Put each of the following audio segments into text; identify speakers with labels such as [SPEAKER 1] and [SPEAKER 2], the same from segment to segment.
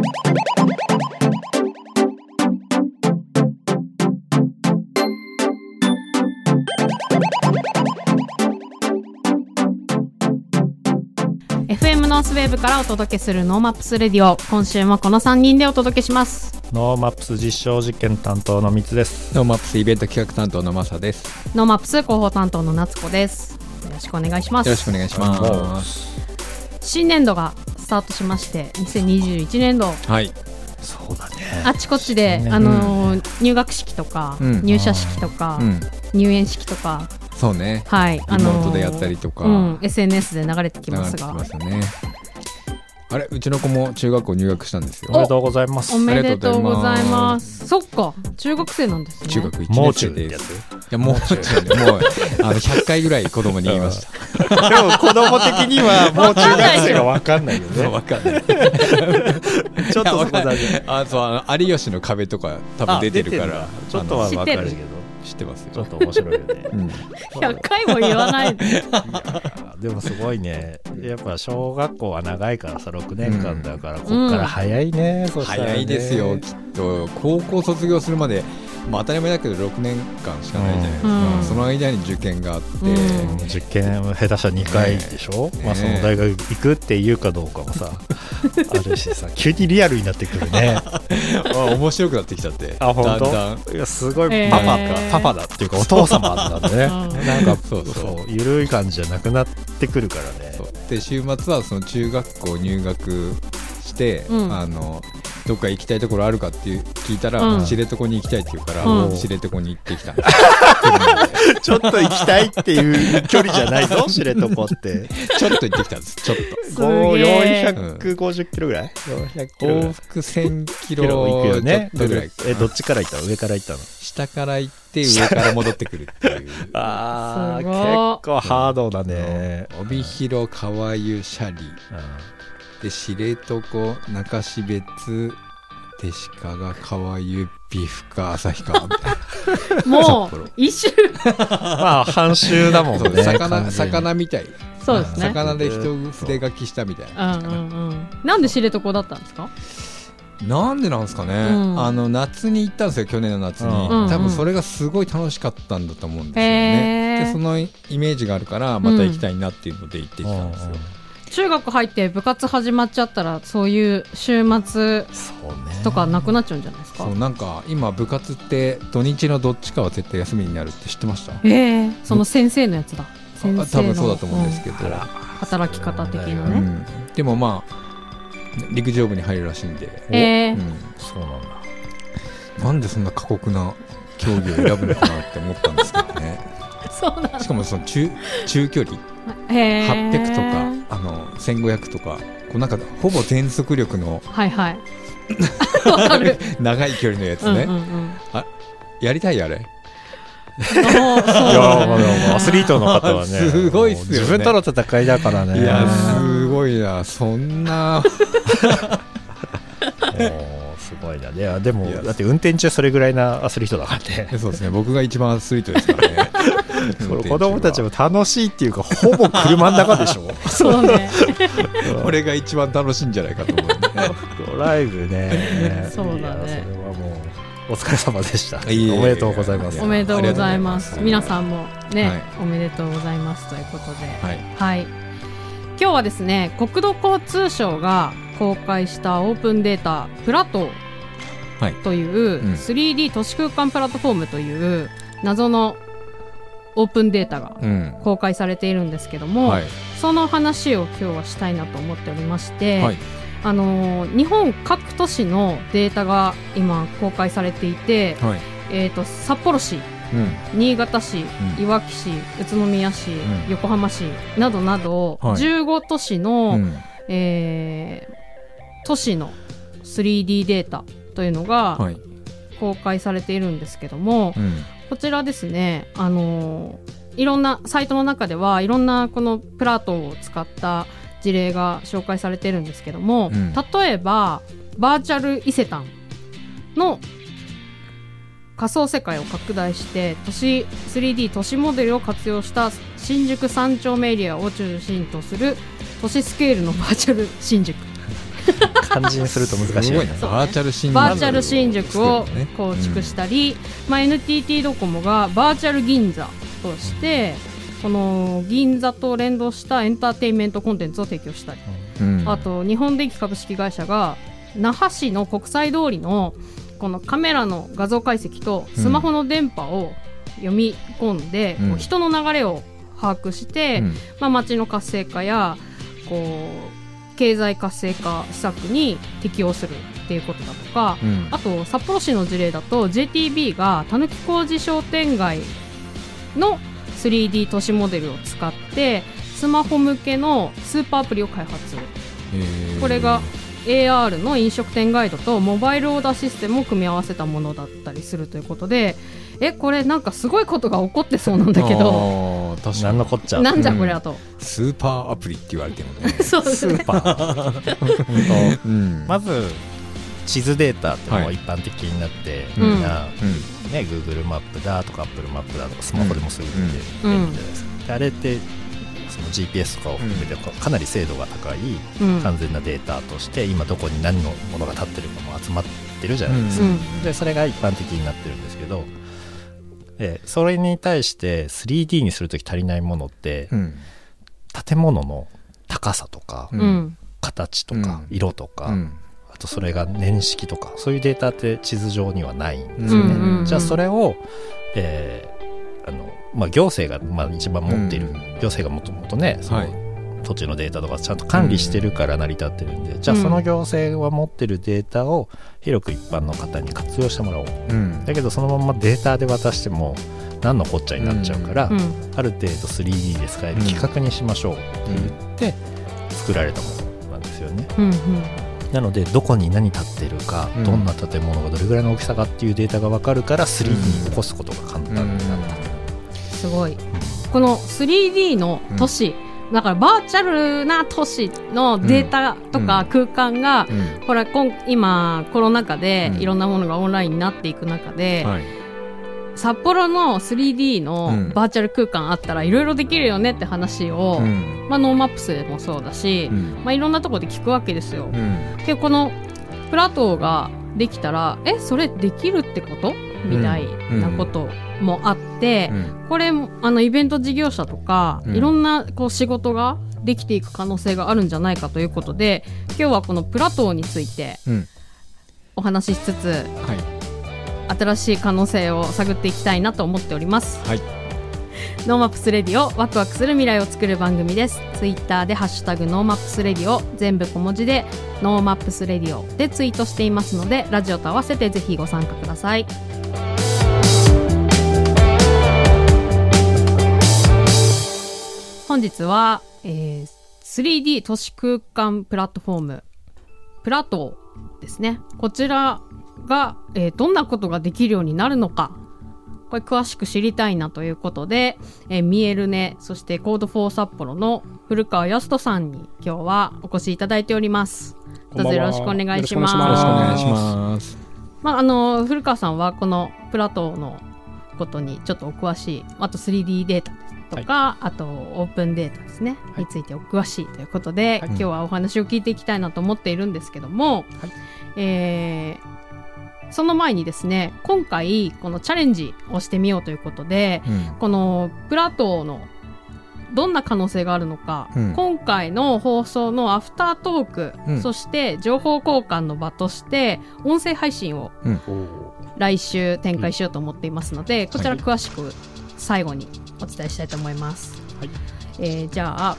[SPEAKER 1] FM ノースウェーブからお届けする NoMaps Radio 今週もこの3人でお届けします
[SPEAKER 2] NoMaps 実証実験担当のみつです。
[SPEAKER 3] NoMaps イベント企画担当のマサです。
[SPEAKER 1] NoMaps 広報担当の夏子ですよろしくお願いします
[SPEAKER 3] よろしくお願いします。
[SPEAKER 1] 新年度がスタートしまして2021年度
[SPEAKER 3] はい。
[SPEAKER 2] そうだね。
[SPEAKER 1] あちこちで、
[SPEAKER 2] 新年
[SPEAKER 1] あのー入学式とか、
[SPEAKER 3] うん
[SPEAKER 1] 入社式とか、
[SPEAKER 3] うん。
[SPEAKER 1] 入園式とか
[SPEAKER 3] そうね。
[SPEAKER 1] はい
[SPEAKER 3] リモートでやったりとか
[SPEAKER 1] うん、SNS で流れてきますが
[SPEAKER 3] てきますよね。あれ、うちの子も中学校入学したんですよ。
[SPEAKER 2] おめでとうございます
[SPEAKER 1] お。めでとうござい
[SPEAKER 3] ありがとうござい
[SPEAKER 1] ま
[SPEAKER 3] ます
[SPEAKER 1] そっか中学生なんですね
[SPEAKER 3] 中学1
[SPEAKER 2] もう
[SPEAKER 3] 年生です。いや、もう中で、もう、あの、100回ぐらい子供に言いました。
[SPEAKER 2] でも子供的にはもう中学生がわかんないよね。
[SPEAKER 3] わかんない。
[SPEAKER 2] ちょっとそこだけ。
[SPEAKER 3] あ、そう、あの、有吉の壁とか多分出てるから、
[SPEAKER 2] ちょっとは
[SPEAKER 1] 知ってる
[SPEAKER 2] わかるけど、
[SPEAKER 3] 知ってますよ。
[SPEAKER 2] ちょっと面白いよね。
[SPEAKER 3] うん。
[SPEAKER 1] 100回も言わない
[SPEAKER 2] でもすごいね。やっぱ小学校は長いからさ、6年間だから、こっから早いね。そしたらね
[SPEAKER 3] 早いですよ、きっと。高校卒業するまで、まあ当たり前だけど6年間しかないじゃないですか。
[SPEAKER 1] うん
[SPEAKER 3] その間に受験があって、
[SPEAKER 1] うん
[SPEAKER 2] 受験下手したら2回でしょ、
[SPEAKER 3] ね
[SPEAKER 2] まあその大学行くって言うかどうかもさ、あるしさ、急にリアルになってくるね。
[SPEAKER 3] あ面白くなってきちゃって。
[SPEAKER 2] あ、本
[SPEAKER 3] だんだん
[SPEAKER 2] 当。いや、すごい
[SPEAKER 1] えー
[SPEAKER 2] パパか、パパだっていうかお父様なんだね。
[SPEAKER 1] うん
[SPEAKER 2] なんか、
[SPEAKER 3] そうそう
[SPEAKER 2] そう、ゆるい感じじゃなくなってくるからね。
[SPEAKER 3] で週末はその中学校入学して、
[SPEAKER 1] うん
[SPEAKER 3] あのどっか行きたいところあるかっていう聞いたら、
[SPEAKER 1] うん。
[SPEAKER 3] 知床に行きたいって言うから、
[SPEAKER 1] うん。
[SPEAKER 3] 知床に行ってきた。
[SPEAKER 2] ちょっと行きたいっていう距離じゃないぞ、知床って。
[SPEAKER 3] ちょっと行ってきたんです。ちょっ
[SPEAKER 1] す
[SPEAKER 2] こう
[SPEAKER 1] げえ
[SPEAKER 2] 450キロぐらい ?400 キロぐらい。
[SPEAKER 3] と往復1000キロぐらい
[SPEAKER 2] え、どっちから行った？の上から行ったの？
[SPEAKER 3] 下から行って上から戻ってくるっていう。
[SPEAKER 2] あ
[SPEAKER 1] すごい
[SPEAKER 2] 結構ハードだね。
[SPEAKER 3] 帯広川湯斜里
[SPEAKER 2] う
[SPEAKER 3] で知床中標津手鹿川湯美深旭川みたいな。
[SPEAKER 1] もう一周。
[SPEAKER 2] まあ、半周だもんね。
[SPEAKER 3] 魚魚みたい。
[SPEAKER 1] そうですね。
[SPEAKER 3] 魚で一筆書きしたみたいな。
[SPEAKER 1] うんうんうん。なんで知床だったんですか？
[SPEAKER 3] なんでなんですかね、
[SPEAKER 1] うん。
[SPEAKER 3] あの夏に行ったんですよ去年の夏に、
[SPEAKER 2] うん
[SPEAKER 3] 多分それがすごい楽しかったんだと思うんですよね。でそのイメージがあるからまた行きたいなっていうので行ってきたんですよ、
[SPEAKER 1] 中学入って部活始まっちゃったらそういう週末。とかなくなっちゃうんじゃないですか？
[SPEAKER 3] そうなんか今部活って土日のどっちかは絶対休みになるって知ってました？
[SPEAKER 1] ええその先生のやつだ。先生
[SPEAKER 3] 多分そうだと思うんですけど、
[SPEAKER 2] あら
[SPEAKER 1] 働き方的なね。
[SPEAKER 3] うん。でもまあ陸上部に入るらしいんで、
[SPEAKER 1] ええ。
[SPEAKER 3] うん
[SPEAKER 2] そうなんだ。
[SPEAKER 3] なんでそんな過酷な競技を選ぶのかなって思ったんですけどね。
[SPEAKER 1] そうなんだ。
[SPEAKER 3] しかもその中中距離800とかあの1500とかこうなんかほぼ全速力の
[SPEAKER 1] はいはい。わかる。
[SPEAKER 3] 長い距離のやつね、
[SPEAKER 1] うんうんうん。
[SPEAKER 3] やりたいあれ？
[SPEAKER 2] アスリートの方はね、
[SPEAKER 3] すごいっすよね。
[SPEAKER 2] 自分との戦いだからね。
[SPEAKER 3] いや
[SPEAKER 1] うん
[SPEAKER 3] すごいな。そんな
[SPEAKER 2] すごいな。いや、でもだって運転中それぐらいなアスリートだからね。
[SPEAKER 3] そうですね。僕が一番アスリートですからね。
[SPEAKER 2] 子供たちも楽しいっていうか、ほぼ車の中でしょ。
[SPEAKER 1] そうね。
[SPEAKER 3] これが一番楽しいんじゃないかと思うね
[SPEAKER 2] ドライブね。
[SPEAKER 1] そうだね。
[SPEAKER 2] それはもう、お疲れ様でした。おめでとうございます。
[SPEAKER 1] おめでとうございます。
[SPEAKER 3] ありがとうございます。
[SPEAKER 1] 皆さんもね、
[SPEAKER 3] はい。
[SPEAKER 1] おめでとうございますということで。
[SPEAKER 3] はい。
[SPEAKER 1] はい。今日はですね国土交通省が公開したオープンデータプラトという
[SPEAKER 3] うん。
[SPEAKER 1] 3D 都市空間プラットフォームという謎のオープンデータが
[SPEAKER 3] うん。
[SPEAKER 1] 公開されているんですけども、
[SPEAKER 3] はい。
[SPEAKER 1] その話を今日はしたいなと思っておりまして、
[SPEAKER 3] はい。
[SPEAKER 1] あのー日本各都市のデータが今公開されていて、
[SPEAKER 3] はい。
[SPEAKER 1] えー、と札幌市
[SPEAKER 3] うん。
[SPEAKER 1] 新潟市、
[SPEAKER 3] うん。
[SPEAKER 1] いわき市宇都宮市、
[SPEAKER 3] ん。
[SPEAKER 1] 横浜市などなど、
[SPEAKER 3] はい。
[SPEAKER 1] 15都市の、
[SPEAKER 3] うん。
[SPEAKER 1] えー都市の 3D データというのが
[SPEAKER 3] はい。
[SPEAKER 1] 公開されているんですけども、
[SPEAKER 3] うん。
[SPEAKER 1] こちらですね、あのーいろんなサイトの中ではいろんなこのプラートを使った事例が紹介されているんですけども、
[SPEAKER 3] うん。
[SPEAKER 1] 例えばバーチャル伊勢丹の仮想世界を拡大して都市 3D 都市モデルを活用した新宿三丁目エリアを中心とする都市スケールのバーチャル新宿
[SPEAKER 2] 漢字にすると難しいね。
[SPEAKER 3] バーチャル新宿。
[SPEAKER 1] バーチャル新宿を構築したり、まあ、NTT ドコモがバーチャル銀座としてこの銀座と連動したエンターテインメントコンテンツを提供したり、
[SPEAKER 3] うん。
[SPEAKER 1] あと日本電機株式会社が那覇市の国際通りのこのカメラの画像解析とスマホの電波を読み込んで、
[SPEAKER 3] うん。
[SPEAKER 1] こう人の流れを把握して、
[SPEAKER 3] うん。
[SPEAKER 1] まあ、街の活性化やこう経済活性化施策に適用するっていうことだとか、
[SPEAKER 3] うん。
[SPEAKER 1] あと札幌市の事例だと JTB がたぬき工事商店街の 3D 都市モデルを使ってスマホ向けのスーパーアプリを開発。これが AR の飲食店ガイドとモバイルオーダーシステムを組み合わせたものだったりするということでえこれなんかすごいことが起こってそうなんだけど
[SPEAKER 3] あー確かに。
[SPEAKER 2] 何のこっちゃ。
[SPEAKER 1] なんじゃこりゃと、
[SPEAKER 3] スーパーアプリって言われてるのね。
[SPEAKER 1] そうです。ね
[SPEAKER 2] スーパー。
[SPEAKER 3] うん。
[SPEAKER 2] まず地図データっても一般的になって、
[SPEAKER 1] うん。
[SPEAKER 2] みんな、
[SPEAKER 3] うん。
[SPEAKER 2] ね、Google マップだとか Apple マップだとかスマホでもすぐ見て便利じゃないですか、であれってその GPS とかを含めてかかなり精度が高い
[SPEAKER 1] うん。
[SPEAKER 2] 完全なデータとして今どこに何のものが立ってるかも集まってるじゃないですか、
[SPEAKER 1] うん。
[SPEAKER 2] でそれが一般的になってるんですけどでそれに対して 3D にするとき足りないものって
[SPEAKER 3] うん。
[SPEAKER 2] 建物の高さとか形とか
[SPEAKER 3] うん。
[SPEAKER 2] 色とか、
[SPEAKER 3] うん。
[SPEAKER 2] あとそれが年式とかそういうデータって地図上にはないんですよね、
[SPEAKER 1] うんうんうん。
[SPEAKER 2] じゃあそれを、えーあのまあ、行政がまあ一番持っている、
[SPEAKER 3] うん。
[SPEAKER 2] 行政がもともとねその、
[SPEAKER 3] はい
[SPEAKER 2] 土地のデータとかちゃんと管理してるから成り立ってるんで、じゃあその行政が持ってるデータを広く一般の方に活用してもらおう。
[SPEAKER 3] うん。
[SPEAKER 2] だけどそのままデータで渡しても何のこっちゃになっちゃうから、
[SPEAKER 1] うん。
[SPEAKER 2] ある程度 3D で使える規格にしましょうって言って作られたものなんですよね。
[SPEAKER 1] うん
[SPEAKER 2] なのでどこに何立ってるか、
[SPEAKER 3] うん。
[SPEAKER 2] どんな建物がどれぐらいの大きさかっていうデータが分かるから 3D に起こすことが簡単になった、
[SPEAKER 1] うんすごい。この 3D の都市、だからバーチャルな都市のデータとか空間が、
[SPEAKER 3] うん。
[SPEAKER 1] これ今今コロナ禍で
[SPEAKER 3] うん。
[SPEAKER 1] いろんなものがオンラインになっていく中で、
[SPEAKER 3] はい。
[SPEAKER 1] 札幌の 3D の
[SPEAKER 3] うん。
[SPEAKER 1] バーチャル空間あったらいろいろできるよねって話を、
[SPEAKER 3] うん。
[SPEAKER 1] まあ、 NoMaps でもそうだし、
[SPEAKER 3] うん。
[SPEAKER 1] まあ、いろんなところで聞くわけですよ。
[SPEAKER 3] うん。
[SPEAKER 1] でこの PLATEAU ができたらえそれできるってこと？みたいなこともあって、
[SPEAKER 3] うん。
[SPEAKER 1] これあのイベント事業者とか、
[SPEAKER 3] うん。
[SPEAKER 1] いろんなこう仕事ができていく可能性があるんじゃないかということで今日はこの PLATEAU について
[SPEAKER 3] うん。
[SPEAKER 1] お話ししつつ
[SPEAKER 3] はい。
[SPEAKER 1] 新しい可能性を探っていきたいなと思っております。
[SPEAKER 3] はい
[SPEAKER 1] NoMaps Radio ワクワクする未来を作る番組です。ツイッターでハッシュタグ NoMaps Radio 全部小文字で NoMaps Radio でツイートしていますのでラジオと合わせてぜひご参加ください。本日は、えー 3D 都市空間プラットフォーム。PLATEAU ですね。こちらが、えーどんなことができるようになるのか。これ詳しく知りたいなということで、えー、 MIERUNE そして Code for 札幌の古川康人さんに今日はお越しいただいております。どうぞよろしくお願いします。
[SPEAKER 3] よろしくお願いし
[SPEAKER 4] す。
[SPEAKER 3] ます。
[SPEAKER 1] まあ、あの古川さんはこの PLATEAU のことにちょっとお詳しいあと 3D データとか、あとオープンデータですね、
[SPEAKER 2] はい。
[SPEAKER 1] についてお詳しいということで、
[SPEAKER 2] はい。
[SPEAKER 1] 今日はお話を聞いていきたいなと思っているんですけども、えーその前にですね今回このチャレンジをしてみようということで
[SPEAKER 3] うん。
[SPEAKER 1] このプラトーのどんな可能性があるのか、
[SPEAKER 3] うん。
[SPEAKER 1] 今回の放送のアフタートーク、
[SPEAKER 3] うん。
[SPEAKER 1] そして情報交換の場として音声配信を来週展開しようと思っていますので、こちら詳しく最後にお伝えしたいと思います。
[SPEAKER 2] はい。
[SPEAKER 1] えーじゃあ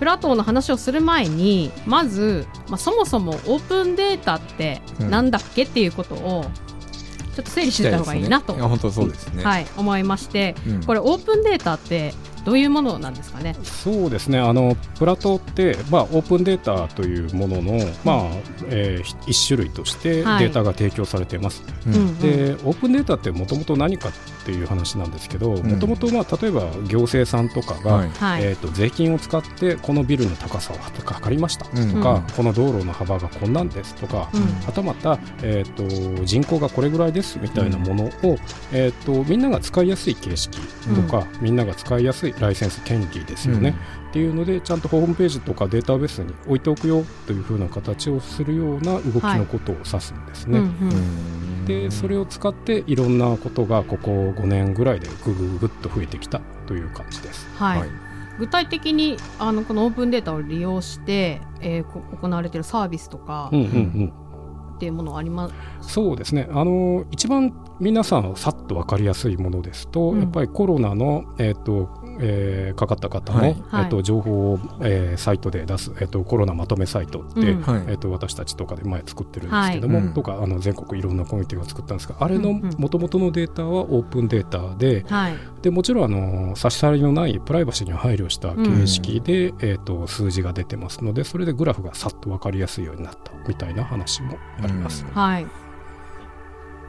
[SPEAKER 1] プラトーの話をする前にまず、まあ、そもそもオープンデータってなんだっけっていうことをちょっと整理してた方がいいなと、
[SPEAKER 3] いや本当そうですね。
[SPEAKER 1] はい、思いまして
[SPEAKER 3] うん。
[SPEAKER 1] これオープンデータってどういうものなんですかね？
[SPEAKER 4] そうですね。あのプラトって、まあ、オープンデータというものの、まあえーひ一種類としてデ
[SPEAKER 1] はい。
[SPEAKER 4] ータが提供されています、
[SPEAKER 3] うん。
[SPEAKER 1] うん。
[SPEAKER 4] でオープンデータってもともと何かっていう話なんですけどもともと例えば行政さんとかが、
[SPEAKER 3] はい。
[SPEAKER 1] はい、
[SPEAKER 4] えー、と税金を使ってこのビルの高さを測りました
[SPEAKER 3] うん
[SPEAKER 4] とか、
[SPEAKER 1] うん。
[SPEAKER 4] この道路の幅がこんなんですとか、
[SPEAKER 1] うん。
[SPEAKER 4] はたまた、えー、と人口がこれぐらいですみたいなものを、えー、とみんなが使いやすい形式とか、みんなが使いやすいいライセンス権利ですよね、っていうのでちゃんとホームページとかデータベースに置いておくよというふうな形をするような動きのことを指すんですね。
[SPEAKER 1] うんうん。
[SPEAKER 4] でそれを使っていろんなことがここ5年ぐらいでぐぐぐぐっと増えてきたという感じです。
[SPEAKER 1] はい、
[SPEAKER 3] はい。
[SPEAKER 1] 具体的にあのこのオープンデータを利用して、えーこ行われているサービスとか
[SPEAKER 4] うんうんうん。
[SPEAKER 1] っていうものはあります？
[SPEAKER 4] そうですね。あの一番皆さんさっと分かりやすいものですと、
[SPEAKER 1] うん。
[SPEAKER 4] やっぱりコロナの、えーとえーかかった方の、
[SPEAKER 3] はい。
[SPEAKER 4] えーと情報を、えーサイトで出す、えーとコロナまとめサイトって、
[SPEAKER 1] うん。
[SPEAKER 3] はい。
[SPEAKER 4] えー、と私たちとかで前作ってるんですけども、
[SPEAKER 3] はい。うん。
[SPEAKER 4] とかあの全国いろんなコミュニティが作ったんですがあれの
[SPEAKER 1] うんうん。
[SPEAKER 4] もともとのデータはオープンデータで
[SPEAKER 1] はい。
[SPEAKER 4] でもちろんあの差し障りのないプライバシーに配慮した形式で、えー、と数字が出てますのでそれでグラフがさっと分かりやすいようになったみたいな話もあります。
[SPEAKER 3] うん
[SPEAKER 1] はい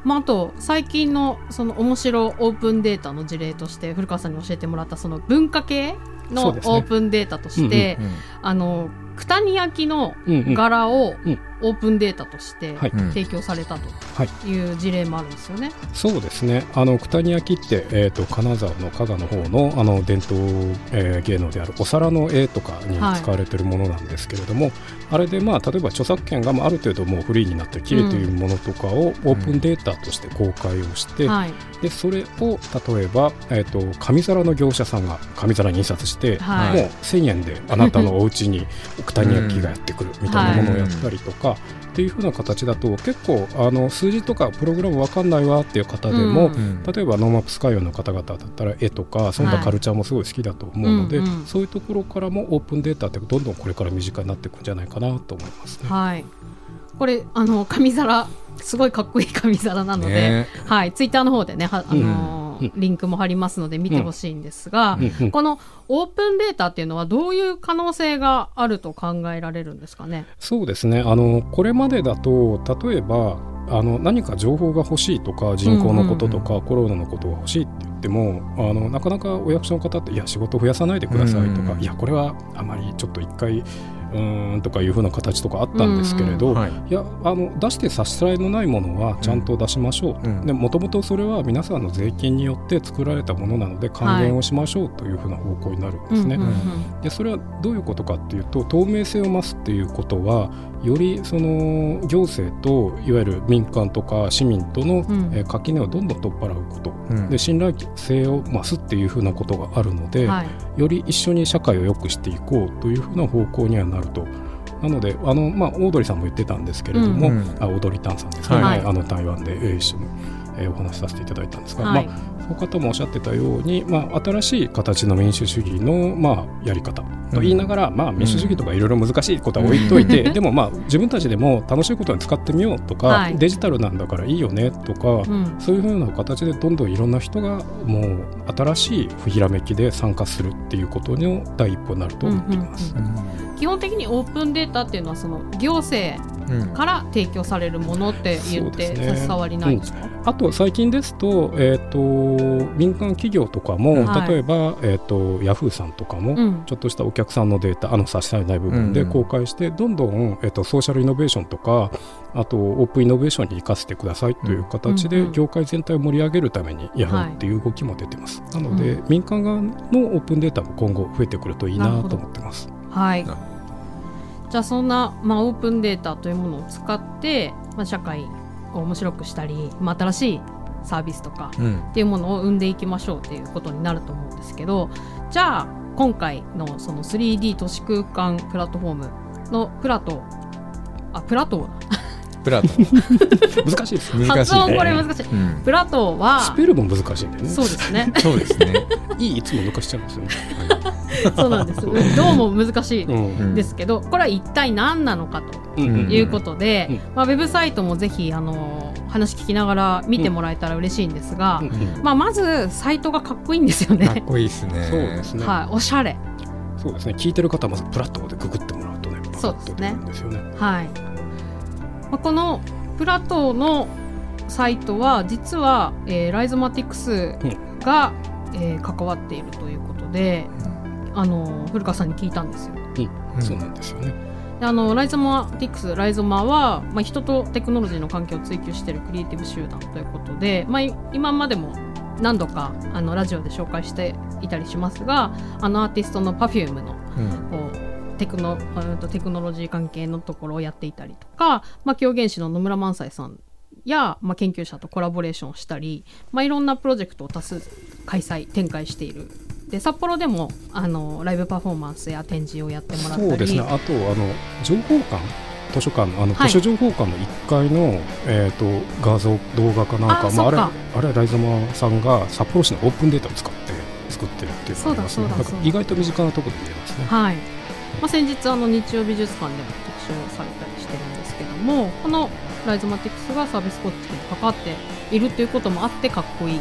[SPEAKER 1] まあ、あと最近のその面白オープンデータの事例として古川さんに教えてもらったその文化系のオープンデータとして、
[SPEAKER 3] うん。
[SPEAKER 1] あの九谷焼の
[SPEAKER 4] うんうん。
[SPEAKER 1] 柄を
[SPEAKER 4] うん
[SPEAKER 1] オープンデータとして
[SPEAKER 4] はい。
[SPEAKER 3] うん。
[SPEAKER 1] 提供されたと
[SPEAKER 4] はい。
[SPEAKER 1] いう事例もあるんですよね。
[SPEAKER 4] そうですね。あの九谷焼って、えー、と金沢の加賀の方のあの伝統、えー芸能であるお皿の絵とかに使われているものなんですけれども、あれで、まあ、例えば著作権がまあある程度もうフリーになって切れているものとかをオープンデータとして公開をして、
[SPEAKER 1] はい、
[SPEAKER 4] でそれを例えば、えー、と紙皿の業者さんが紙皿に印刷して、
[SPEAKER 1] はい。
[SPEAKER 4] もう1000円であなたのお家に九谷焼がやってくるみたいなものをやったりとか、っていうふうな形だと結構あの数字とかプログラムわかんないわっていう方でも、
[SPEAKER 1] うん
[SPEAKER 3] うん。
[SPEAKER 4] 例えば NoMaps 界隈の方々だったら絵とかそんなカルチャーもすごい好きだと思うので、
[SPEAKER 1] うんうん。
[SPEAKER 4] そういうところからもオープンデータってどんどんこれから身近になっていくんじゃないかなと思いますね。
[SPEAKER 1] はい、これあの紙皿。すごいかっこいい紙皿なので、
[SPEAKER 3] ね。
[SPEAKER 1] はい、ツイッターの方でねはあのー
[SPEAKER 4] うん
[SPEAKER 1] リンクも貼りますので見てほしいんですが、
[SPEAKER 4] うん。うん
[SPEAKER 1] このオープンデータっていうのはどういう可能性があると考えられるんですかね？
[SPEAKER 4] そうですね。あのこれまでだと例えばあの何か情報が欲しいとか人口のこととか、コロナのことが欲しいって言ってもあのなかなかお役所の方っていや仕事増やさないでくださいとか、
[SPEAKER 3] うん。
[SPEAKER 4] いやこれはあまりちょっと一回うーんとかいうふうな形とかあったんですけれど、
[SPEAKER 3] はい。
[SPEAKER 4] いやあの出して差し支えのないものはちゃんと出しましょう。と、
[SPEAKER 3] うん。
[SPEAKER 4] でもともとそれは皆さんの税金によって作られたものなので還元をしましょうというふうな方向になるんですね。
[SPEAKER 1] うんうんうん。
[SPEAKER 4] でそれはどういうことかっていうと透明性を増すっていうことはよりその行政といわゆる民間とか市民との、垣根をどんどん取っ払うこと。
[SPEAKER 3] うん。
[SPEAKER 4] で信頼性を増すっていうふうなことがあるので、
[SPEAKER 1] はい。
[SPEAKER 4] より一緒に社会を良くしていこうというふうな方向にはなると。なのであの、まあ、オードリーさんも言ってたんですけれども、
[SPEAKER 3] うん。うん。
[SPEAKER 4] あオードリー・タンさんですね、
[SPEAKER 1] はい。
[SPEAKER 4] あの台湾で、えー一緒に、えーお話しさせていただいたんですが、
[SPEAKER 1] はい。
[SPEAKER 4] まあ、その方もおっしゃってたように、まあ、新しい形の民主主義の、まあ、やり方と言いながら、まあ、民主主義とかいろいろ難しいことは置いといて、でも、まあ、自分たちでも楽しいことに使ってみようとか、
[SPEAKER 1] はい。
[SPEAKER 4] デジタルなんだからいいよねとか、
[SPEAKER 1] うん。
[SPEAKER 4] そういうふうな形でどんどんいろんな人がもう新しいひらめきで参加するっていうことの第一歩になると思っています。
[SPEAKER 1] うん。うん基本的にオープンデータっていうのはその行政
[SPEAKER 3] うん。
[SPEAKER 1] から提供されるものって言って差し障りないんですか、
[SPEAKER 4] あと最近ですと,、えー、と民間企業とかも、
[SPEAKER 1] はい。
[SPEAKER 4] 例えば、えー、とヤフーさんとかも、
[SPEAKER 1] うん。
[SPEAKER 4] ちょっとしたお客さんのデータあの差し障りない部分で
[SPEAKER 3] うん。うん
[SPEAKER 4] 公開して、どんどん、えー、とソーシャルイノベーションとかあとオープンイノベーションに生かせてくださいという形で、
[SPEAKER 1] うんうん
[SPEAKER 4] 業界全体を盛り上げるためにやろうっていう動きも出てます、なので、民間側のオープンデータも今後増えてくるといいなと思ってます。
[SPEAKER 1] はいじゃあそんな、まあ、オープンデータというものを使って、まあ、社会を面白くしたり、まあ、新しいサービスとか
[SPEAKER 3] うん。
[SPEAKER 1] っていうものを生んでいきましょうっていうことになると思うんですけどじゃあ今回のその 3D 都市空間プラットフォームのプラトあプラト
[SPEAKER 3] プラト。
[SPEAKER 4] 難しいです。ね
[SPEAKER 3] 難しい
[SPEAKER 1] 発音これ難しい。
[SPEAKER 3] うん。
[SPEAKER 1] プラトは
[SPEAKER 4] スペルも難しいんだよね。
[SPEAKER 1] そうですね。
[SPEAKER 3] そうですね。
[SPEAKER 4] いいいつも抜かしちゃうんですよね。
[SPEAKER 1] そうなんです。どうも難しい
[SPEAKER 4] うん。
[SPEAKER 3] うん
[SPEAKER 1] ですけどこれは一体何なのかと
[SPEAKER 3] うん。
[SPEAKER 1] いうことで、
[SPEAKER 4] うん。
[SPEAKER 1] まあ、ウェブサイトもぜひあの話聞きながら見てもらえたら嬉しいんですが、
[SPEAKER 4] うん。うん
[SPEAKER 1] まあ、まずサイトがかっこいいんですよ
[SPEAKER 3] かっ
[SPEAKER 1] ね。
[SPEAKER 3] こいいですね。
[SPEAKER 4] そうですね。
[SPEAKER 1] はい、おしゃれ。
[SPEAKER 4] そうですね。聞いてる方はまずプラットでググってもらうとね、
[SPEAKER 1] そうですね
[SPEAKER 4] パカッと出るんですよね。
[SPEAKER 1] はい。まあ、このプラトーのサイトは実は、えーライゾマティクスが、えー関わっているということで、あの古川さんに聞いたんですよ。
[SPEAKER 3] うん。
[SPEAKER 4] そうなんですよね。
[SPEAKER 1] であのライゾマティックスライゾマは、まあ、人とテクノロジーの関係を追求しているクリエイティブ集団ということで、まあ、今までも何度かあのラジオで紹介していたりしますがあのアーティストの Perfume のこうテクノテクノロジー関係のところをやっていたりとか、まあ、狂言師の野村萬斎さんや、まあ、研究者とコラボレーションしたり、まあ、いろんなプロジェクトを多数開催展開している。で札幌でもあのライブパフォーマンスや展示をやってもらったり。
[SPEAKER 4] そうですね。あとあの情報館？図書館？あの、図書情報館の1階の、えーと、画像動画かなんか。まあ、あれあれはライザマさんが札幌市のオープンデータを使って作ってるっていうのがありますね。意外と身近なところで見えますね。
[SPEAKER 1] はいまあ、先日あの日曜美術館でも特集されたりしてるんですけどもこのライゾマティクスがサービス構築に関わっているということもあってかっこいい。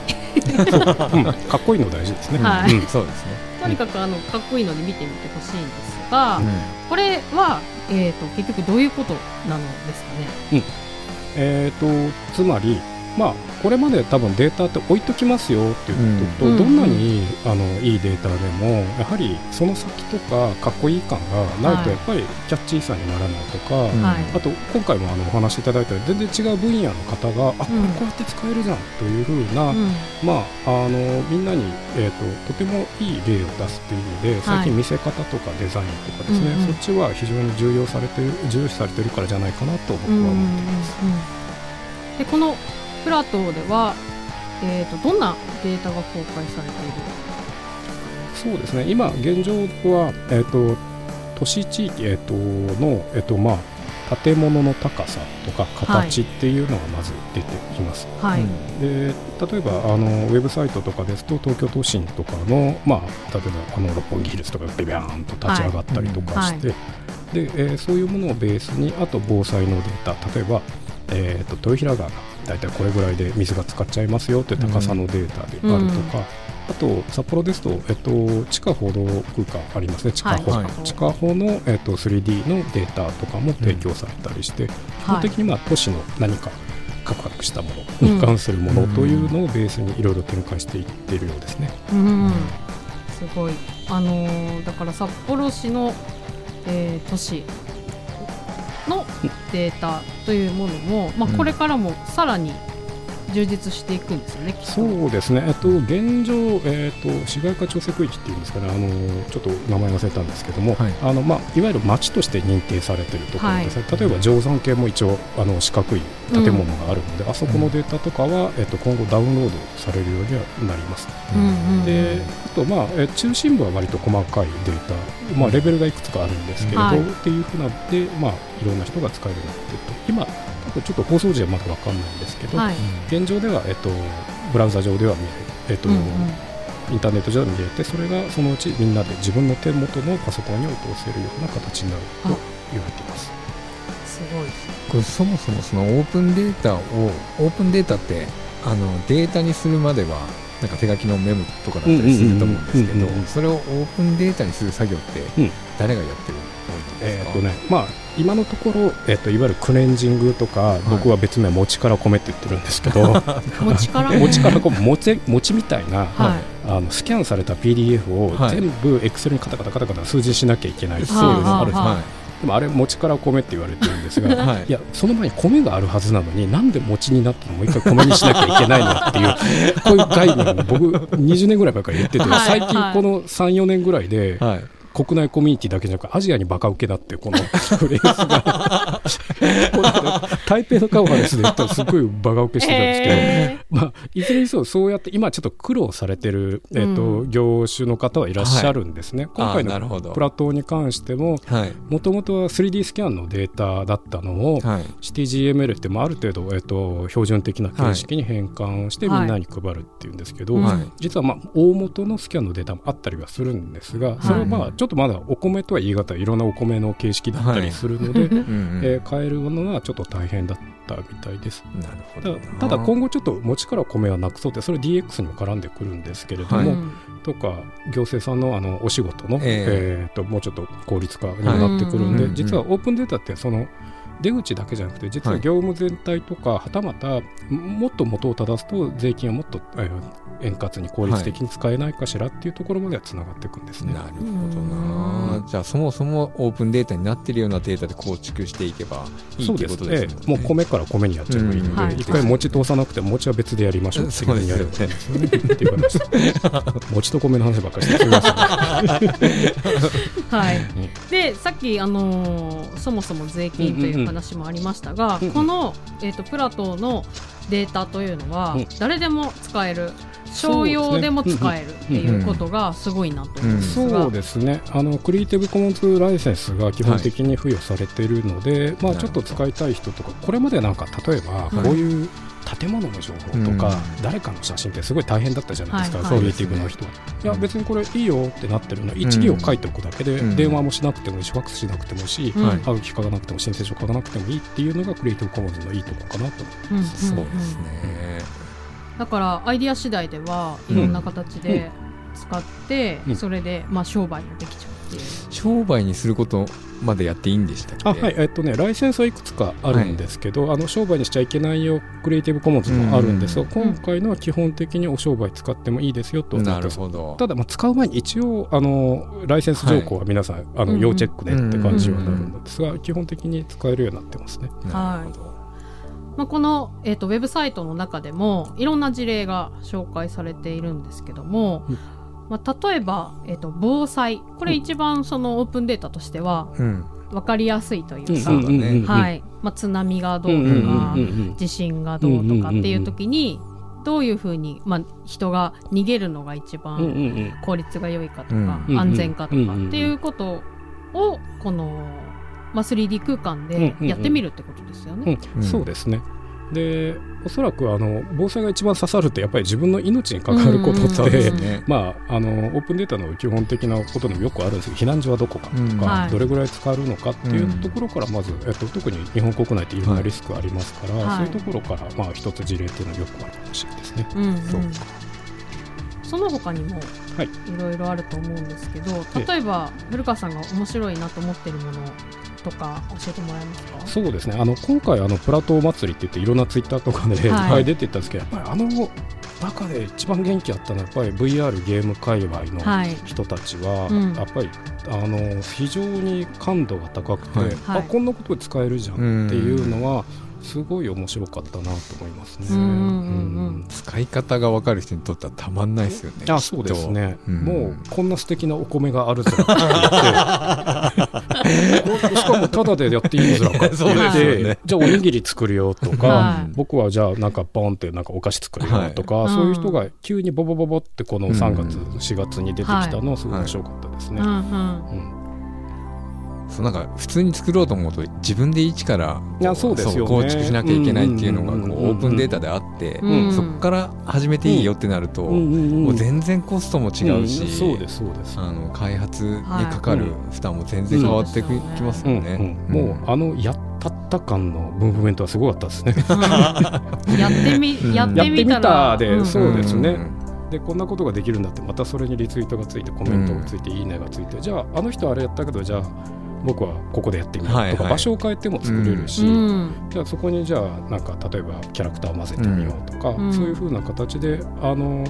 [SPEAKER 4] かっこいいの大事ですね、
[SPEAKER 1] はい、
[SPEAKER 3] うん、そうですね。
[SPEAKER 1] とにかくあのかっこいいので見てみてほしいんですが、うん、これは、えーと、結局どういうことなのですかね、
[SPEAKER 4] うん、えーとつまりまあ、これまで多分データって置いときますよっていうことと、うん、どんなにあのいいデータでもやはりその先とかかっこいい感がないとやっぱりキャッチーさにならないとか、はい、あと今回もあのお話しいただいたように全然違う分野の方が、あこれこうやって使えるじゃんというふうな、うん、まあ、あのみんなに、えーと、とてもいい例を出すっていうので最近見せ方とかデザインとかですね、はい、そっちは非常に重要されてる重視されてるからじゃないかなと僕は思ってます。
[SPEAKER 1] でこのプラトーでは、えーと、どんなデータが公開されている？
[SPEAKER 4] そうですね。今現状は、えーと、都市地域、えーと、の、えーとまあ、建物の高さとか形っていうのがまず出てきます。はい、で例えばあのウェブサイトとかですと東京都心とかの、まあ、例えばあの六本木ヒルズとかビビャーンと立ち上がったりとかして、はい。うんはい、でえー、そういうものをベースにあと防災のデータ。例えば、えーと豊平川が大体これぐらいで水が使っちゃいますよという高さのデータであるとか、あと札幌ですと、えっと、地下報道空間ありますね。地下歩、はい、地下歩の、えっと、3D のデータとかも提供されたりして、うん、基本的にまあ都市の何かカクカクしたものに関するものというのをベースにいろいろ展開していっているようですね。
[SPEAKER 1] うん、すごい。あのー、だから札幌市の、えー、都市のデータというものも、まあ、これからもさらに充実していくんですよね、
[SPEAKER 4] うん、そうですね、えっと、現状、えーと、市街化調整区域っていうんですかね。あのちょっと名前忘れたんですけども、はい。あのまあ、いわゆる町として認定されているところですね、はい、例えば定山系も一応あの四角い建物があるので、うん、あそこのデータとかは、えっと、今後ダウンロードされるようにはなります。うんうん、であと、まあ、え中心部は割と細かいデータ、まあ、レベルがいくつかあるんですけれど、はい、っていうふうなで、まあ、いろんな人が使えるようになっていると。今ちょっと放送時はまだ分かんないんですけど、はい、現状では、えっと、ブラウザ上では見える、えっと、うんうん、インターネット上で見れてそれがそのうちみんなで自分の手元のパソコンに落とせるような形になると言われています。
[SPEAKER 1] すごい。
[SPEAKER 3] これそもそもそのオープンデータをオープンデータってあのデータにするまではなんか手書きのメモとかだったりすると思うんですけどそれをオープンデータにする作業って誰がやってるんですか、えーとね
[SPEAKER 4] まあ、今のところ、えーと、いわゆるクレンジングとか、はい、僕は別名持ちから米って言ってるんですけど
[SPEAKER 1] 持ちから？
[SPEAKER 4] 米餅餅みたいな、はい、あのスキャンされた PDF を全部エクセルにカタカタカタカタ数字しなきゃいけないっていうのがあるんです、はい。でもあれ餅から米って言われてるんですが、はい、いやその前に米があるはずなのになんで餅になったのもう一回米にしなきゃいけないのっていう こういう概念を僕20年ぐらい前から言ってて、最近この34年ぐらいで、はい国内コミュニティだけじゃなくアジアにバカ受けだってこの フレーズが。台北のカンファレンスで言ったらすごいバカ受けしてたんですけど、えー、まあ、いずれにせよそうやって今ちょっと苦労されてる、えーと、うん、業種の方はいらっしゃるんですね、はい、今回のプラトーに関してももともとは 3D スキャンのデータだったのを、はい、CTGML って、まあ、ある程度、えーと、標準的な形式に変換してみんなに配るっていうんですけど、はい、実は、まあ、大元のスキャンのデータもあったりはするんですがそれをまあちょっとまだお米とは言い難いいろんなお米の形式だったりするので、はい、えー、変えるのはちょっと大変だったみたいです。なるほど。ただ今後ちょっと餅から米はなくそうってそれ DX にも絡んでくるんですけれども、はい、とか行政さんのあのお仕事の、えー、えーともうちょっと効率化にもなってくるんで、はい、実はオープンデータってその出口だけじゃなくて実は業務全体とか、はたまたもっと元を正すと税金をもっと、えー円滑に効率的に使えないかしらっていうところまではつながっていくんですね。
[SPEAKER 3] なるほどな。じゃあそもそもオープンデータになってるようなデータで構築していけばいいってことですね。
[SPEAKER 4] もう米から米にやっちゃえばいいので、
[SPEAKER 1] うん。はい。
[SPEAKER 4] 一回餅通さなくても餅は別でやりましょうっていうふうにやればいいですよね。っていう話です餅と米の話ばっかりしてすみません
[SPEAKER 1] はい。
[SPEAKER 4] ん、
[SPEAKER 1] でさっき、あのーそもそも税金という話もありましたが、
[SPEAKER 4] うん。うん
[SPEAKER 1] この、えー、とプラトーのデータというのは、
[SPEAKER 4] うん。
[SPEAKER 1] 誰でも使える商用でも使えるっていうことがすごいなと思うんですが、
[SPEAKER 4] そうですね。あのクリエイティブコモンズライセンスが基本的に付与されているので、まあ、ちょっと使いたい人とかこれまでなんか例えばこういう建物の情報とか、
[SPEAKER 3] うん。
[SPEAKER 4] 誰かの写真ってすごい大変だったじゃないですか、
[SPEAKER 1] はいはい。
[SPEAKER 4] クリエイティブの人は。いや別にこれいいよってなってるの一行書いておくだけで、
[SPEAKER 3] うん。
[SPEAKER 4] 電話もしなくてもいいしファックスしなくてもいいし、
[SPEAKER 1] うん。
[SPEAKER 3] はい。
[SPEAKER 4] ハガキ書かなくても申請書書かなくてもいいっていうのがクリエイティブコモンズのいいところかなと思
[SPEAKER 1] うんうんうん。
[SPEAKER 3] そうですね。
[SPEAKER 1] だからアイディア次第ではいろんな形で使って、
[SPEAKER 4] うん。
[SPEAKER 1] それで、まあ、商売もできちゃう。
[SPEAKER 3] 商売にすることまでやっていいんでした
[SPEAKER 4] あはい。えっとねライセンスはいくつかあるんですけど、あの商売にしちゃいけないよクリエイティブコモンズもあるんですが、
[SPEAKER 1] ん
[SPEAKER 4] 今回のは基本的にお商売使ってもいいですよと
[SPEAKER 3] なるほど。
[SPEAKER 4] ただ、まあ、使う前に一応あのライセンス条項は皆さん、あの
[SPEAKER 1] うん。
[SPEAKER 4] 要チェックでって感じはなるんですが、基本的に使えるようになってますね。
[SPEAKER 3] なるほど
[SPEAKER 1] まあ、この、えー、とウェブサイトの中でもい。ろんな事例が紹介されているんですけども、
[SPEAKER 4] うん
[SPEAKER 1] まあ、例えば、えー、と防災。これ一番そのオープンデータとしては
[SPEAKER 3] うん。
[SPEAKER 1] 分かりやすいというか、はい。まあ、津波がどうとか、地震がどうとかっていう時にどういうふうに、まあ、人が逃げるのが一
[SPEAKER 4] うん
[SPEAKER 1] 番効率が良いかとか、
[SPEAKER 3] うん
[SPEAKER 1] 安全かとかっていうことをこの、まあ、3D 空間でやってみるってことですよね。
[SPEAKER 4] うん。そうですね。でおそらくあの防災が一番刺さるってやっぱり自分の命に関わること
[SPEAKER 1] うんうん
[SPEAKER 3] そう
[SPEAKER 4] で、
[SPEAKER 3] ですね。
[SPEAKER 4] まあ、あのオープンデータの基本的なことでもよくあるんですけど避難所はどこかとか、
[SPEAKER 3] うん。
[SPEAKER 1] はい。
[SPEAKER 4] どれぐらい使えるのかっていう
[SPEAKER 3] うん
[SPEAKER 4] ところからまず、えっと、特に日本国内っていろんなリスクありますから、
[SPEAKER 1] はい。
[SPEAKER 4] そういうところから、まあ、一つ事例っていうのはよくあるかもしれないですね。
[SPEAKER 1] うんうん。
[SPEAKER 3] そう。か
[SPEAKER 1] その他にも
[SPEAKER 4] はい。
[SPEAKER 1] いろいろあると思うんですけど、
[SPEAKER 4] え
[SPEAKER 1] 例えば古川さんが面白いなと思ってるものとか教えてもらえますか？
[SPEAKER 4] そうですね。あの今回あのプラトー祭りって言っていろんなツイッターとかで、い、っ
[SPEAKER 1] はい。
[SPEAKER 4] ぱい出てたんですけどやっぱりあの中で一番元気あったのはやっぱり VR ゲーム界隈の
[SPEAKER 1] はい
[SPEAKER 4] 人たちは、
[SPEAKER 1] うん。
[SPEAKER 4] やっぱりあの非常に感度が高くて、
[SPEAKER 3] はい。
[SPEAKER 1] はい
[SPEAKER 4] あこんなことで使えるじゃんっていうのはすごい面白かったなと思いますね。
[SPEAKER 1] うん
[SPEAKER 3] 使い方が分かる人にとってはたまんないですよね
[SPEAKER 4] あそうですね、
[SPEAKER 3] うん。
[SPEAKER 4] もうこんな素敵なお米があるぞって言って。しかもタダでやっていいのかって言って、
[SPEAKER 3] よね。
[SPEAKER 4] じゃあおにぎり作るよとか、
[SPEAKER 1] はい
[SPEAKER 4] 僕はじゃあなんかポンってなんかお菓子作るよとか、
[SPEAKER 1] はい。
[SPEAKER 4] そういう人が急にボボボボってこの
[SPEAKER 3] うん。
[SPEAKER 4] 3月、4月に出てきたのはすごい面白かったですね。
[SPEAKER 1] うん
[SPEAKER 3] そうなんか普通に作ろうと思うと自分で一から
[SPEAKER 4] いやそうですよね。
[SPEAKER 3] 構築しなきゃいけないっていうのがこうオープンデータであって
[SPEAKER 1] うん。
[SPEAKER 3] そこから始めていいよってなると
[SPEAKER 4] うんうんうん
[SPEAKER 3] もう全然コストも違うし、
[SPEAKER 4] んそうですそうです。
[SPEAKER 3] あの開発にかかる負担も全然変わってきます
[SPEAKER 4] うん。
[SPEAKER 3] よね。
[SPEAKER 4] うん。もうあのやったった感のムーブメントはすごかったですね。
[SPEAKER 1] う んやってみ
[SPEAKER 3] うん。
[SPEAKER 1] やってみたら。
[SPEAKER 4] やってみたで
[SPEAKER 1] ん。
[SPEAKER 4] そうですね。
[SPEAKER 3] ん。
[SPEAKER 4] でこんなことができるんだってまたそれにリツイートがついてコメントがついて、いいねがついて。じゃああの人あれやったけどじゃあ僕はここでやってみようとか、
[SPEAKER 3] はいはい。
[SPEAKER 4] 場所を変えても作れるし、
[SPEAKER 1] うん。
[SPEAKER 4] じゃあそこにじゃあなんか例えばキャラクターを混ぜてみようとか、
[SPEAKER 1] うん。
[SPEAKER 4] そういうふうな形であの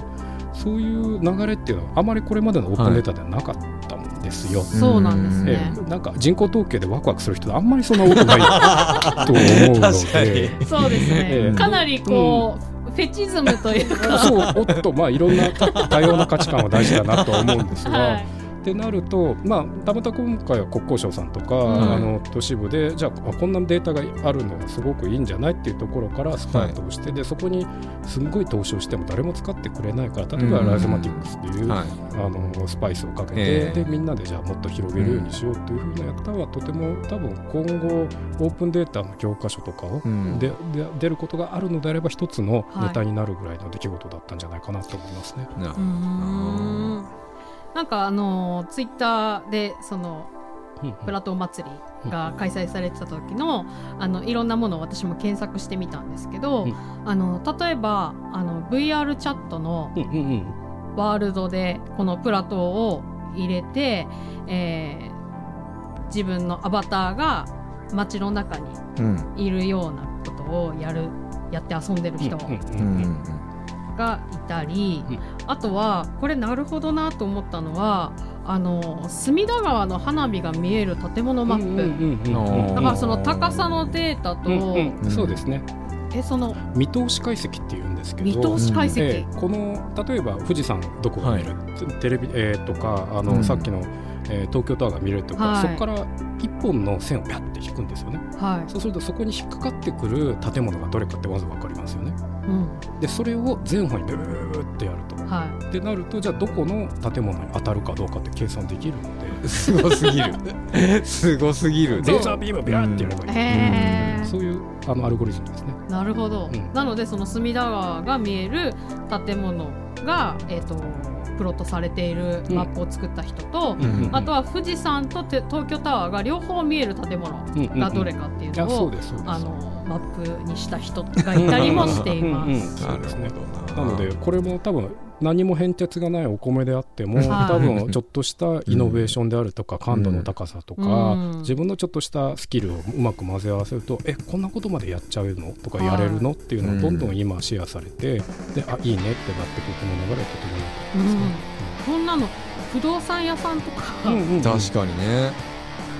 [SPEAKER 4] そういう流れっていうのはあまりこれまでのオープンデータではなかったんですよ。
[SPEAKER 1] そうなんです
[SPEAKER 4] え
[SPEAKER 1] ね。
[SPEAKER 4] えなんか人口統計でワクワクする人ってあんまりそんな多くないと思うの
[SPEAKER 3] 確か
[SPEAKER 4] で。
[SPEAKER 1] そうです
[SPEAKER 4] ええ。
[SPEAKER 1] ねかなりこうフェチズムというか。
[SPEAKER 4] そうおっとまあいろんな多様な価値観は大事だなとは思うんですが、
[SPEAKER 1] はい
[SPEAKER 4] ってなると、まあ、たまたま今回は国交省さんとか、
[SPEAKER 1] ん。
[SPEAKER 4] あの都市部でじゃあこんなデータがあるのはすごくいいんじゃないっていうところからスタートをして、でそこにすんごい投資をしても誰も使ってくれないから例えば
[SPEAKER 3] うん。
[SPEAKER 4] ライゾマティックスっていう、
[SPEAKER 3] はい。
[SPEAKER 4] あのスパイスをかけて、
[SPEAKER 3] ええ。
[SPEAKER 4] でみんなでじゃあもっと広げるようにしようっていうふうなやったはとても多分今後オープンデータの教科書とかを、
[SPEAKER 3] うん。
[SPEAKER 4] でで出ることがあるのであれば一つのネタになるぐらいの出来事だったんじゃないかなと思いますね。
[SPEAKER 3] な
[SPEAKER 1] うーんなんかあのツイッターでそのプラトー祭りが開催されてた時のあのいろんなものを私も検索してみたんですけど、
[SPEAKER 4] うん
[SPEAKER 1] あの例えばあの VR チャットのワールドでこのプラトーを入れて、えー自分のアバターが街の中に
[SPEAKER 3] うん。
[SPEAKER 1] いるようなことをやるやって遊んでる人がいたり、
[SPEAKER 4] うん。
[SPEAKER 1] あとはこれなるほどなと思ったのはあの隅田川の花火が見える建物マップ、だからその高さのデータと、
[SPEAKER 4] うんうんそうですね。
[SPEAKER 1] えその
[SPEAKER 4] 見通し解析っていうんですけど
[SPEAKER 1] 見通し解析、
[SPEAKER 4] ええこの例えば富士山どこが見える、テレビ、えーとかあの、
[SPEAKER 3] うん。
[SPEAKER 4] さっきの、えー東京タワーが見れるとか、
[SPEAKER 1] はい。
[SPEAKER 4] そこから一本の線をピャって引くんですよね。
[SPEAKER 1] はい、
[SPEAKER 4] そうするとそこに引っかかってくる建物がどれかってまず分かりますよね
[SPEAKER 1] うん。
[SPEAKER 4] でそれを全方にブーってやると。
[SPEAKER 1] はい、
[SPEAKER 4] ってなるとじゃあどこの建物に当たるかどうかって計算できるので。す
[SPEAKER 3] ごすぎる。すごすぎる。
[SPEAKER 4] レーザービームビャーってやればいい、
[SPEAKER 1] へー。
[SPEAKER 4] そういうあのアルゴリズムですね。
[SPEAKER 1] なるほど、
[SPEAKER 4] うん。
[SPEAKER 1] なのでその隅田川が見える建物が、えー、とプロットされているマップを作った人と、
[SPEAKER 3] うん。
[SPEAKER 1] あとは富士山とて東京タワーが両方見える建物がどれかっていうのを
[SPEAKER 4] うですそうです。
[SPEAKER 1] あのマップにした人がいたりもしています。
[SPEAKER 4] そうですね
[SPEAKER 3] な
[SPEAKER 4] な。のでこれも多分何も変哲がないお米であっても、
[SPEAKER 1] はい。
[SPEAKER 4] 多分ちょっとしたイノベーションであるとか、感度の高さとか、
[SPEAKER 1] うん。
[SPEAKER 4] 自分のちょっとしたスキルをうまく混ぜ合わせるとえこんなことまでやっちゃうのとかやれるの、っていうのをどんどん今シェアされて、であいいねってなってくるこの流れはとてもいいと思いますね。
[SPEAKER 1] こんなの不動産屋さんとか、
[SPEAKER 4] うんうんうん。
[SPEAKER 3] 確かにね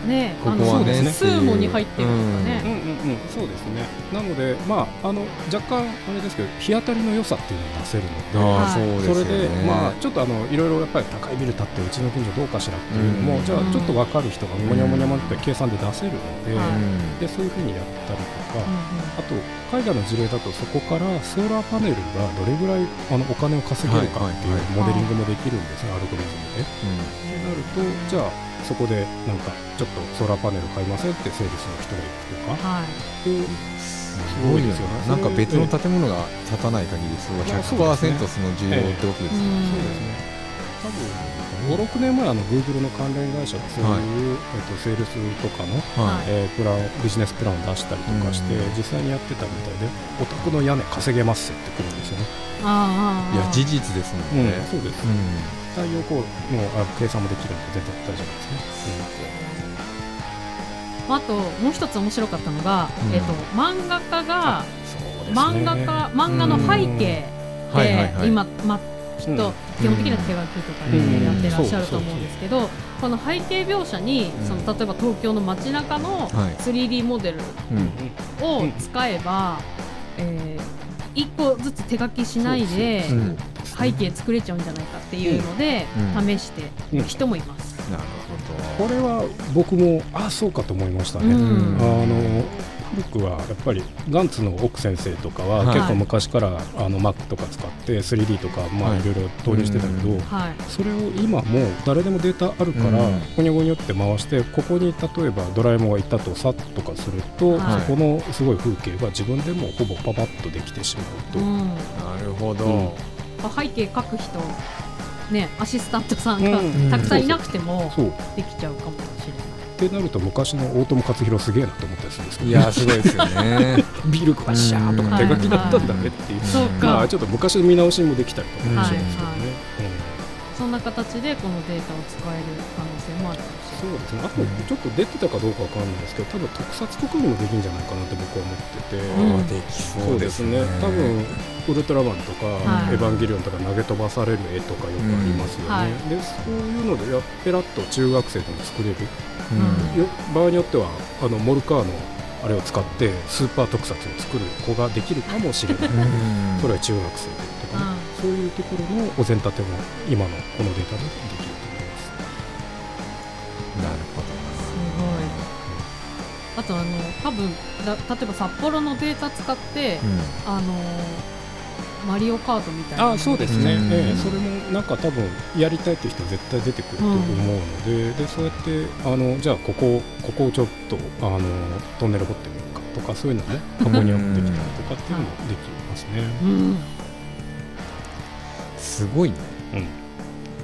[SPEAKER 1] ね
[SPEAKER 3] ここはね
[SPEAKER 1] あのスーモに入ってるとか
[SPEAKER 4] うん
[SPEAKER 1] ね、
[SPEAKER 4] うんうん、そうですね。なので、まあ、あの若干あれですけど、日当たりの良さっていうのを出せるので。
[SPEAKER 3] あそうですよね。
[SPEAKER 4] それで、まあ、ちょっとあのいろいろやっぱり高いビル建ってうちの近所どうかしらっていうのも、
[SPEAKER 3] うん。
[SPEAKER 4] じゃあちょっと分かる人がもにゃもにゃもって計算で出せるので,、でそういうふうにやったりとか、
[SPEAKER 1] うん
[SPEAKER 4] あと海外の事例だとそこからソーラーパネルがどれぐらいあのお金を稼げるかっていう
[SPEAKER 3] はい
[SPEAKER 4] モデリングもできるんですよ、アルゴリズムで。ってなるとじゃあそこでなんかちょっとソーラーパネル買いませんってセールスの人が行くとか。
[SPEAKER 1] はい。
[SPEAKER 4] っていう
[SPEAKER 3] すごいですよね。なんか別の建物が建たない限りそれは
[SPEAKER 4] そうですね。
[SPEAKER 3] 100%その需要ってことですよね。
[SPEAKER 1] うん
[SPEAKER 4] そうですね。多分5、6年前あの Google の関連会社がそういう、
[SPEAKER 3] はい。
[SPEAKER 4] えっとセールスとかの、
[SPEAKER 3] はい。
[SPEAKER 4] えープランビジネスプランを出したりとかして、
[SPEAKER 3] うん。
[SPEAKER 4] 実際にやってたみたいで、お宅の屋根稼げますってくるんですよね。
[SPEAKER 1] ああ
[SPEAKER 3] いや事実ですもんね。
[SPEAKER 4] そうです。
[SPEAKER 3] うん
[SPEAKER 4] 太陽光のあ計算もできるんで全然大丈夫ですね。
[SPEAKER 1] あともう一つ面白かったのが、
[SPEAKER 3] うん。
[SPEAKER 1] えっと漫画家が
[SPEAKER 4] ね。
[SPEAKER 1] 漫画家漫画の背景で今まきっと基本的には手書きとかでやってらっしゃると思うんですけどこの背景描写にその例えば東京の街中の
[SPEAKER 3] はい。
[SPEAKER 1] 3D モデル
[SPEAKER 3] うん。
[SPEAKER 1] を使えば、え1個ずつ手書きしないで背景作れちゃうんじゃないかっていうので
[SPEAKER 3] うん。
[SPEAKER 1] 試してる人もいます。
[SPEAKER 3] ほ
[SPEAKER 4] これは僕もあそうかと思いましたね。
[SPEAKER 1] うん。
[SPEAKER 4] あの古くはやっぱりガンツの奥先生とかは
[SPEAKER 3] はい。
[SPEAKER 4] 結構昔からあの Mac とか使って 3D とかま
[SPEAKER 3] はい。
[SPEAKER 4] あいろいろ導入してたけど、それを今もう誰でもデータあるから
[SPEAKER 3] うん。
[SPEAKER 4] ゴニョゴニョって回してここに例えばドラえもんがいたとさとかすると、
[SPEAKER 1] はい。
[SPEAKER 4] そこのすごい風景が自分でもほぼパパッとできてしまうと、
[SPEAKER 1] うん。
[SPEAKER 3] なるほど、
[SPEAKER 4] うん。
[SPEAKER 1] 背景描く人ねアシスタントさんが
[SPEAKER 4] うん。
[SPEAKER 1] たくさんいなくてもできちゃうかもしれない。
[SPEAKER 4] てなると昔の大友克洋すげえなと思ったりするんですけど、
[SPEAKER 3] いやすごいですよね。
[SPEAKER 4] ビルクバッシャーとか手書きだったんだねっていう、
[SPEAKER 1] そうか
[SPEAKER 4] まあちょっと昔の見直しもできたりとかもしれない。ですけどね。
[SPEAKER 1] はい
[SPEAKER 4] うん
[SPEAKER 1] そんな形でこのデータを使える可能性もあるかもしれない。
[SPEAKER 4] そうですね、あとちょっと出てたかどうかわかんないですけど、多分特撮とかにもできるんじゃないかなって僕は思ってて、
[SPEAKER 1] うん。
[SPEAKER 3] でき
[SPEAKER 4] そ
[SPEAKER 3] そうう
[SPEAKER 4] でね
[SPEAKER 3] ですすね、
[SPEAKER 4] 多分ウルトラマンとか、
[SPEAKER 1] はい。
[SPEAKER 4] エヴァンゲリオンとか投げ飛ばされる絵とかよくありますよね、
[SPEAKER 1] うんはい。
[SPEAKER 4] でそういうのでやペラッと中学生でも作れる、
[SPEAKER 3] うん。
[SPEAKER 4] よ場合によってはあのモルカーのあれを使ってスーパー特撮を作る子ができるかもしれない、
[SPEAKER 3] うん。
[SPEAKER 4] それは中学生でとかね、そういうところのお膳立ても今のこのデータでできると思います。
[SPEAKER 3] なるほ
[SPEAKER 1] すごい。あとあの多分だ例えば札幌のデータ使って、
[SPEAKER 3] ど、
[SPEAKER 1] あのマリオカートみたいなの
[SPEAKER 4] あそうですね、
[SPEAKER 3] うん。
[SPEAKER 4] ええそれもなんか多分やりたいっていう人絶対出てくると思うので,、でそうやってあのじゃあここここをちょっとあのトンネル掘ってみようかとかそういうのね過去にやってきたりとかっていうのもできますね。
[SPEAKER 1] うん、
[SPEAKER 3] すごいね。
[SPEAKER 4] うん。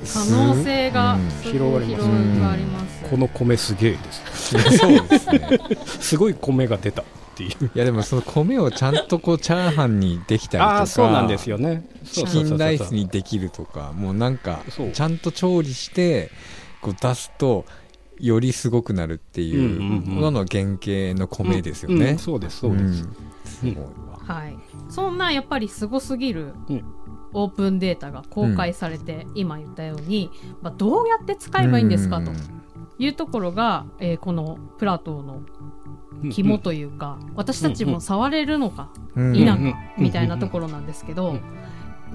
[SPEAKER 1] 可能性が
[SPEAKER 4] 広がります。この米すげえです。
[SPEAKER 3] そうですね。
[SPEAKER 4] すごい米が出たっていう。
[SPEAKER 3] いやでもその米をちゃんとこうチャーハンにできたりとか
[SPEAKER 4] ああそうなんですよね。
[SPEAKER 3] チキンライスにできるとかもうなんか
[SPEAKER 4] そう
[SPEAKER 3] ちゃんと調理してこう出すとよりすごくなるってい
[SPEAKER 4] うんうんうん
[SPEAKER 3] うものの原型の米ですよね。
[SPEAKER 4] うん。そうですそうです、
[SPEAKER 3] ん。すごいわ。
[SPEAKER 1] はい、そんなやっぱりすごすぎる
[SPEAKER 4] うん。
[SPEAKER 1] オープンデータが公開されて、今言ったように、まあ、どうやって使えばいいんですかというところが、えーこのプラトーの肝というか、私たちも触れるのか
[SPEAKER 3] うん。
[SPEAKER 1] 否か
[SPEAKER 4] うん
[SPEAKER 1] みたいなところなんですけど、
[SPEAKER 4] うん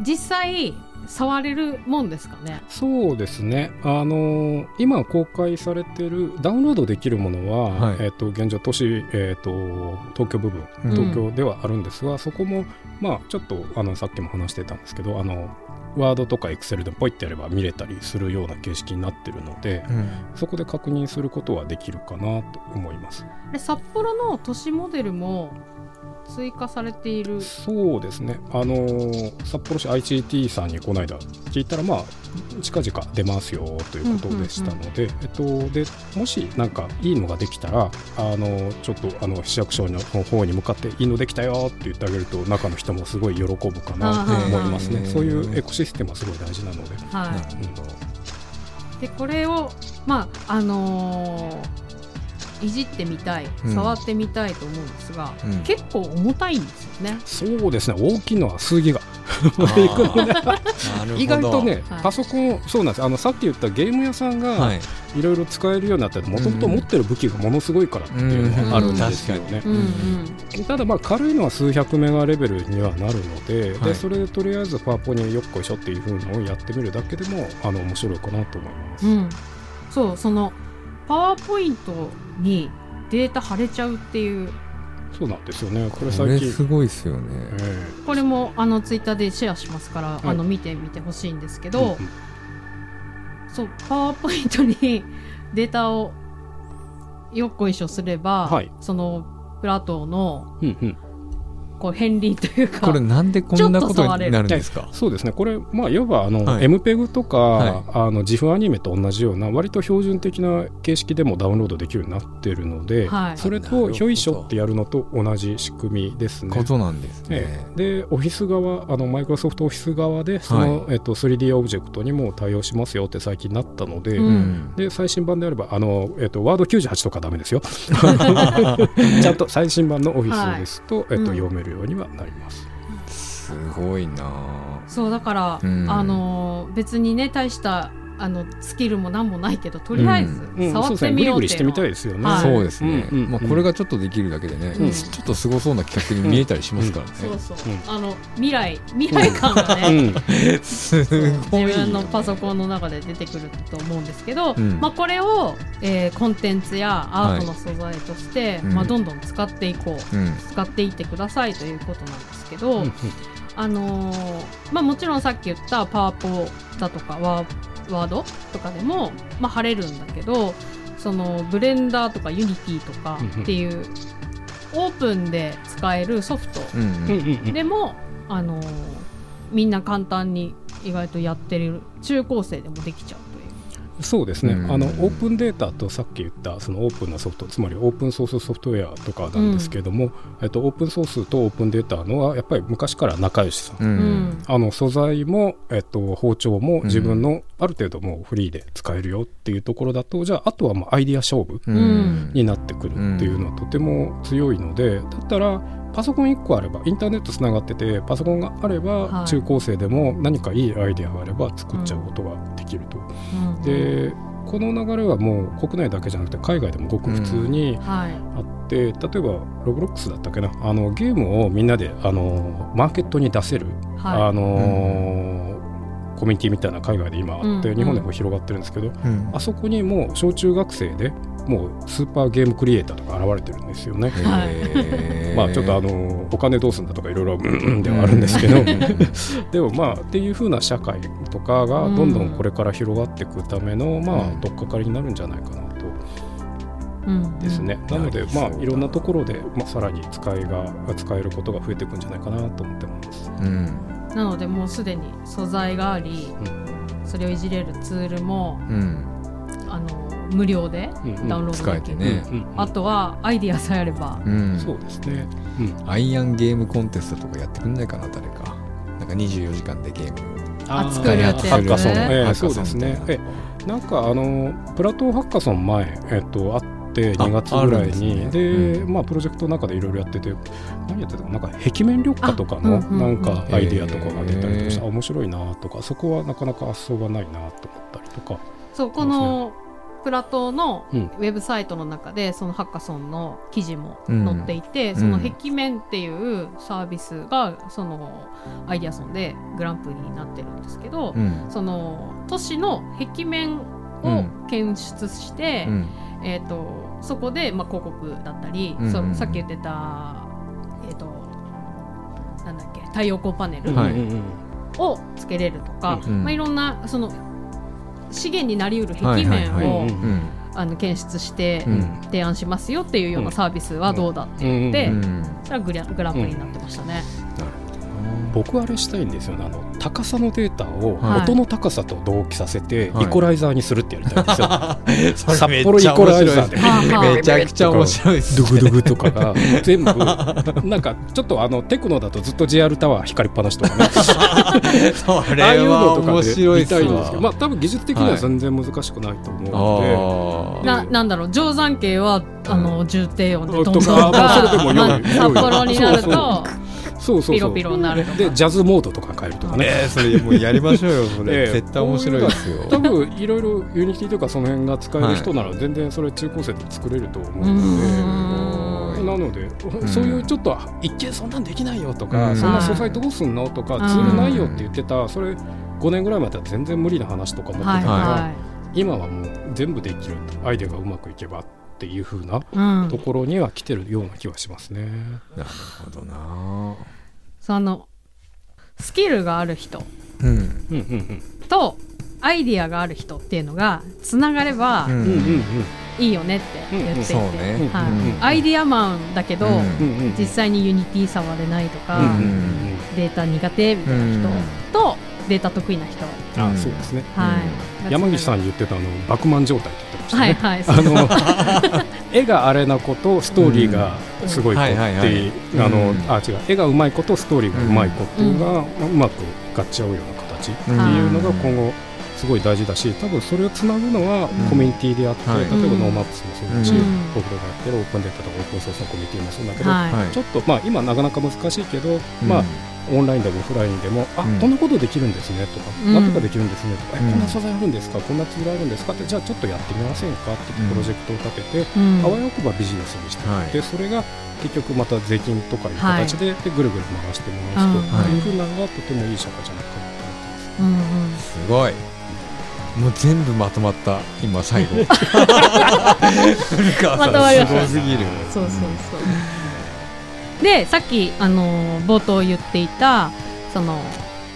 [SPEAKER 1] 実際触れるもんですかね？
[SPEAKER 4] そうですね、あのー今公開されてるダウンロードできるものは、
[SPEAKER 3] はい。
[SPEAKER 4] えー、と現状都市、えー、と東京部分
[SPEAKER 3] うん。
[SPEAKER 4] 東京ではあるんですが、そこも、まあ、ちょっとあのさっきも話してたんですけどあのワードとかエクセルでポイってやれば見れたりするような形式になってるので
[SPEAKER 3] うん。
[SPEAKER 4] そこで確認することはできるかなと思います。
[SPEAKER 1] で札幌の都市モデルも追加されている。
[SPEAKER 4] そうですね、あのー札幌市 ICT さんにこの間聞いたら、まあ、近々出ますよということでしたので、えっと、でもしなんかいいのができたら、あのーちょっとあの市役所の方に向かっていいのできたよって言ってあげると、中の人もすごい喜ぶかなと思いますね、そういうエコシステムはすごい大事なので。
[SPEAKER 1] は
[SPEAKER 3] なるほど
[SPEAKER 1] い、でこれをまああのーいじってみたい
[SPEAKER 3] うん。
[SPEAKER 1] 触ってみたいと思うんですが、
[SPEAKER 3] うん。
[SPEAKER 1] 結構重たいんですよね。
[SPEAKER 4] そうですね。大きいのは数ギガ。意外とね、
[SPEAKER 1] はい。
[SPEAKER 4] パソコンそうなんです。あのさっき言ったゲーム屋さんが、
[SPEAKER 3] はい。
[SPEAKER 4] いろいろ使えるようになってもともと持ってる武器がものすごいからっていうのがあるんですよね。ただまあ軽いのは数百メガレベルにはなるので,、
[SPEAKER 3] はい。
[SPEAKER 4] でそれでとりあえずパワポによっこいしょっていう風のをやってみるだけでもあの面白いかなと思います。
[SPEAKER 1] うん、そうそのパワーポイントにデータ貼れちゃうっていう。
[SPEAKER 4] そうなんですよね。これ
[SPEAKER 3] これ
[SPEAKER 4] 最近
[SPEAKER 3] すごいですよね。
[SPEAKER 4] え
[SPEAKER 1] これもあのツイッターでシェアしますから、
[SPEAKER 4] い。
[SPEAKER 1] あの見てみてほしいんですけ
[SPEAKER 4] え
[SPEAKER 1] ど、そうパワーポイントにデータをよっこいしょすれば、
[SPEAKER 4] はい。
[SPEAKER 1] そのプラトーの
[SPEAKER 4] うんうん
[SPEAKER 1] こう片鱗というか
[SPEAKER 3] これなんでこんなことになるんですか？
[SPEAKER 4] そうですね。これまあいわばあの、
[SPEAKER 3] はい。
[SPEAKER 4] MPEG とか、
[SPEAKER 3] はい。
[SPEAKER 4] あの GIF アニメと同じような割と標準的な形式でもダウンロードできるようになってるので、
[SPEAKER 1] はい。
[SPEAKER 4] それとひょいしょってやるのと同じ仕組みですね。
[SPEAKER 3] ことなんです
[SPEAKER 4] え
[SPEAKER 3] ね。
[SPEAKER 4] えでオフィス側あのマイクロソフトオフィス側でその、えっと、3D オブジェクトにも対応しますよって最近なったので、
[SPEAKER 1] うん。
[SPEAKER 3] うん
[SPEAKER 4] で最新版であればあの、えっと、ワード98とかダメですよ。ちゃんと最新版のオフィスですと、えっと
[SPEAKER 1] うん
[SPEAKER 4] 読めるようにはなります。
[SPEAKER 3] すごいな
[SPEAKER 1] そうだから、
[SPEAKER 3] うん
[SPEAKER 1] あの別にね大したあのスキルも何もないけどとりあえず
[SPEAKER 4] うん。
[SPEAKER 1] 触ってみようっていうの
[SPEAKER 4] グリしてみたいですよね。
[SPEAKER 1] はい。
[SPEAKER 3] そうですね、
[SPEAKER 4] うんうん
[SPEAKER 3] まあ、これがちょっとできるだけでね、
[SPEAKER 4] うん。
[SPEAKER 3] ちょっとすごそうな企画に見えたりしますからね、
[SPEAKER 1] そうそう、
[SPEAKER 4] う。ん
[SPEAKER 1] あの未来未来感がね、
[SPEAKER 4] うん。
[SPEAKER 3] すごいよ
[SPEAKER 1] 自分のパソコンの中で出てくると思うんですけど、
[SPEAKER 3] うん。
[SPEAKER 1] まあ、これを、えーコンテンツやアートの素材として、
[SPEAKER 3] うん。
[SPEAKER 1] まあ、どんどん使っていこう、
[SPEAKER 3] うん。
[SPEAKER 1] 使っていってくださいということなんですけど、
[SPEAKER 4] うん。
[SPEAKER 1] あのーまあ、もちろんさっき言ったパワポだとかワーワードとかでも、まあ、貼れるんだけどそのブレンダーとか Unity とかっていうオープンで使えるソフトでも、あのーみんな簡単に意外とやってる中高生でもできちゃう。
[SPEAKER 4] そうですね、
[SPEAKER 3] うん。
[SPEAKER 4] あのオープンデータとさっき言ったそのオープンなソフトつまりオープンソースソフトウェアとかなんですけれども、えっと、オープンソースとオープンデータのはやっぱり昔から仲良しさ。ん、
[SPEAKER 3] うん。
[SPEAKER 1] うん
[SPEAKER 4] あの素材も、えっと、包丁も
[SPEAKER 3] ん。
[SPEAKER 4] 自分のある程度もうフリーで使えるよっていうところだとじゃああとはもうアイディア勝負
[SPEAKER 3] うん。
[SPEAKER 4] になってくるっていうのはとても強いので、だったらパソコン1個あればインターネットつながっててパソコンがあれば、
[SPEAKER 1] はい。
[SPEAKER 4] 中高生でも何かいいアイデアがあれば作っちゃうことができると。
[SPEAKER 1] うん
[SPEAKER 4] でこの流れはもう国内だけじゃなくて海外でもごく普通に
[SPEAKER 1] はい。
[SPEAKER 4] あって、例えばロブロックスだったっけな？あのゲームをみんなであのマーケットに出せる、
[SPEAKER 1] はい。
[SPEAKER 4] あのコミュニティみたいな海外で今あって、
[SPEAKER 1] うん。
[SPEAKER 4] 日本でも広がってるんですけど、
[SPEAKER 3] うん。
[SPEAKER 4] あそこにもう小中学生でもうスーパーゲームクリエイターとか現れてるんですよね。まあちょっとあのお金どうすんだとかいろいろうんうんではあるんですけど、でもまあっていう風な社会とかがどんどんこれから広がっていくためのまあ
[SPEAKER 3] うん
[SPEAKER 4] 取っかかりになるんじゃないかなと。
[SPEAKER 1] うん。
[SPEAKER 4] ですね。なのでまあいろんなところでまあさらに使いが使えることが増えていくんじゃないかなと思ってます。
[SPEAKER 3] うん。
[SPEAKER 1] なのでもうすでに素材がありそれをいじれるツールも
[SPEAKER 3] うん。
[SPEAKER 1] あの無料で
[SPEAKER 4] うんうん。
[SPEAKER 1] ダウンロード
[SPEAKER 3] 使え
[SPEAKER 1] できる、
[SPEAKER 3] てね。
[SPEAKER 4] うんうん。
[SPEAKER 1] あとはアイディアさえあれば、
[SPEAKER 3] うん。
[SPEAKER 4] そうですね。うん。
[SPEAKER 3] アイアンゲームコンテストとかやってくんないかな誰か。なんか24時間でゲーム。
[SPEAKER 1] あ
[SPEAKER 4] ー
[SPEAKER 1] 作るってやつ
[SPEAKER 4] ハッカソそう
[SPEAKER 3] ソンみたいな。
[SPEAKER 4] ですね。ええ。なんかあのプラトーハッカソン前、えっと、あって2月ぐらいに。で、
[SPEAKER 3] う
[SPEAKER 4] まあ、プロジェクトの中でいろいろやってて何やってたかな？なんか壁面緑化とかのなんかアイディアとかが出たりとかして、面白いなとか。そこはなかなか発想がないなと思ったりとか。
[SPEAKER 1] そうこのプラトーの
[SPEAKER 4] うん。
[SPEAKER 1] ウェブサイトの中でそのハッカソンの記事も
[SPEAKER 3] うん
[SPEAKER 1] 載っていて、その壁面っていうサービスがそのアイデアソンでグランプリになってるんですけど、
[SPEAKER 3] うん。
[SPEAKER 1] その都市の壁面
[SPEAKER 3] う
[SPEAKER 1] を
[SPEAKER 3] ん。
[SPEAKER 1] 検出して、
[SPEAKER 3] うん。
[SPEAKER 1] えー、とそこで、まあ、広告だったり、
[SPEAKER 3] うん。
[SPEAKER 1] さっき言ってた、えー、となんだっけ太陽光パネルをつけれるとか、
[SPEAKER 3] うん。
[SPEAKER 1] まあ、いろんなその資源になりうる
[SPEAKER 3] はい
[SPEAKER 1] 壁面をあの検出して
[SPEAKER 3] うん。
[SPEAKER 1] 提案しますよっていうようなサービスはどうだって
[SPEAKER 4] うん
[SPEAKER 1] 言って、
[SPEAKER 3] うん。
[SPEAKER 1] それはグラグランプリになってましたね。
[SPEAKER 4] 僕あれしたいんですよね。あの高さのデータを
[SPEAKER 1] はい。
[SPEAKER 4] 音の高さと同期させて
[SPEAKER 3] はい。
[SPEAKER 4] イコライザーにするってやりたいんですよ、
[SPEAKER 2] それ
[SPEAKER 4] 札幌イコライザーで。
[SPEAKER 3] めちゃくちゃ面白いです
[SPEAKER 4] ドゥグドゥグとか。が全部。なんかちょっとあのテクノだとずっと JR タワー光りっぱなしとかね。
[SPEAKER 2] そ
[SPEAKER 4] ああいうの
[SPEAKER 3] れは
[SPEAKER 4] とかで
[SPEAKER 3] 面白い
[SPEAKER 4] 見たいんで。すけどまあ多分技術的には全然難しくないと思うので、
[SPEAKER 3] あ
[SPEAKER 1] ななんだろう。定山渓はあの重低音でどんどん
[SPEAKER 4] とか
[SPEAKER 1] 札幌になる
[SPEAKER 4] そう
[SPEAKER 1] と
[SPEAKER 4] そうそうそう。
[SPEAKER 1] ピロピロになるとか
[SPEAKER 4] でジャズモードとか変えるとかね、
[SPEAKER 3] えーそれもうやりましょうよそ
[SPEAKER 4] ええ。
[SPEAKER 3] れ絶対面白いですよ。
[SPEAKER 4] 多分いろいろ Unity とかその辺が使える人なら全然それ中高生で作れると思う
[SPEAKER 1] う
[SPEAKER 4] ので。なので、
[SPEAKER 3] ん。
[SPEAKER 4] そういうちょっと一見そんなんできないよとか、
[SPEAKER 3] うん。
[SPEAKER 4] そんな素材どうすんのとか、
[SPEAKER 1] うん。
[SPEAKER 4] ツールないよって言ってたそれ5年ぐらい前だったら全然無理な話とか思ってた
[SPEAKER 1] はい
[SPEAKER 4] から、
[SPEAKER 1] は
[SPEAKER 4] 今はもう全部できるアイデアがうまくいけば。っていう風ない
[SPEAKER 1] うん。
[SPEAKER 4] ところには来てるような気はしますね。
[SPEAKER 3] なるほどな。
[SPEAKER 1] そのスキルがある人
[SPEAKER 3] うん。
[SPEAKER 4] うんうん
[SPEAKER 1] とアイディアがある人っていうのがつながれば
[SPEAKER 3] うん。
[SPEAKER 4] うんうん。うん
[SPEAKER 1] いいよね。って言っていて、アイディアマンだけど、
[SPEAKER 3] うん。
[SPEAKER 4] うんうん
[SPEAKER 1] 実際に Unity 触れないとか、
[SPEAKER 4] うんうんうん
[SPEAKER 1] データ苦手みたいな人と、データ得意な人、
[SPEAKER 4] あ
[SPEAKER 3] うん
[SPEAKER 4] そうですね。
[SPEAKER 1] はい、
[SPEAKER 4] 山岸さん言ってたあのバクマン状態って言ってましたね。
[SPEAKER 1] はいはい。
[SPEAKER 4] あの 絵があれな子とストーリーがすごい子って
[SPEAKER 3] い
[SPEAKER 4] うあの
[SPEAKER 3] うん。
[SPEAKER 4] あ違う。絵がうまい子とストーリーがうまい子っていうのがうまく合っちゃうような形っていうのが今後すごい大事だし多分それをつなぐのは
[SPEAKER 1] うん
[SPEAKER 4] コミュニティであって
[SPEAKER 3] はい。
[SPEAKER 4] 例えば NoMaps もそうだし
[SPEAKER 1] うん。
[SPEAKER 4] 僕らがやってるオープンデータとかオープンソースのコミュニティもそうだけどちょっとまあ今なかなか難しいけどまあオンラインでもオフラインでも、あ、
[SPEAKER 3] うん。
[SPEAKER 4] こんなことできるんですねとか、
[SPEAKER 1] うん。
[SPEAKER 4] なんとかできるんですねとか、
[SPEAKER 3] うん。
[SPEAKER 4] えこんな素材あるんですか、こんなツールあるんですかって、じゃあちょっとやってみませんかって
[SPEAKER 3] うん。
[SPEAKER 4] プロジェクトを立てて、
[SPEAKER 1] うん。
[SPEAKER 4] あわよくばビジネスにして、
[SPEAKER 3] はい。
[SPEAKER 4] でそれが結局また税金とかいう形で,、でぐるぐる回してもらう
[SPEAKER 1] うん。
[SPEAKER 4] と、い。うふうなのがとてもいい社会じゃないかなと思ってます。
[SPEAKER 3] すごい。もう全部まとまった今最後。
[SPEAKER 1] まとまりました。
[SPEAKER 3] すごすぎる。
[SPEAKER 1] そうそうそうでさっきあのー冒頭言っていたその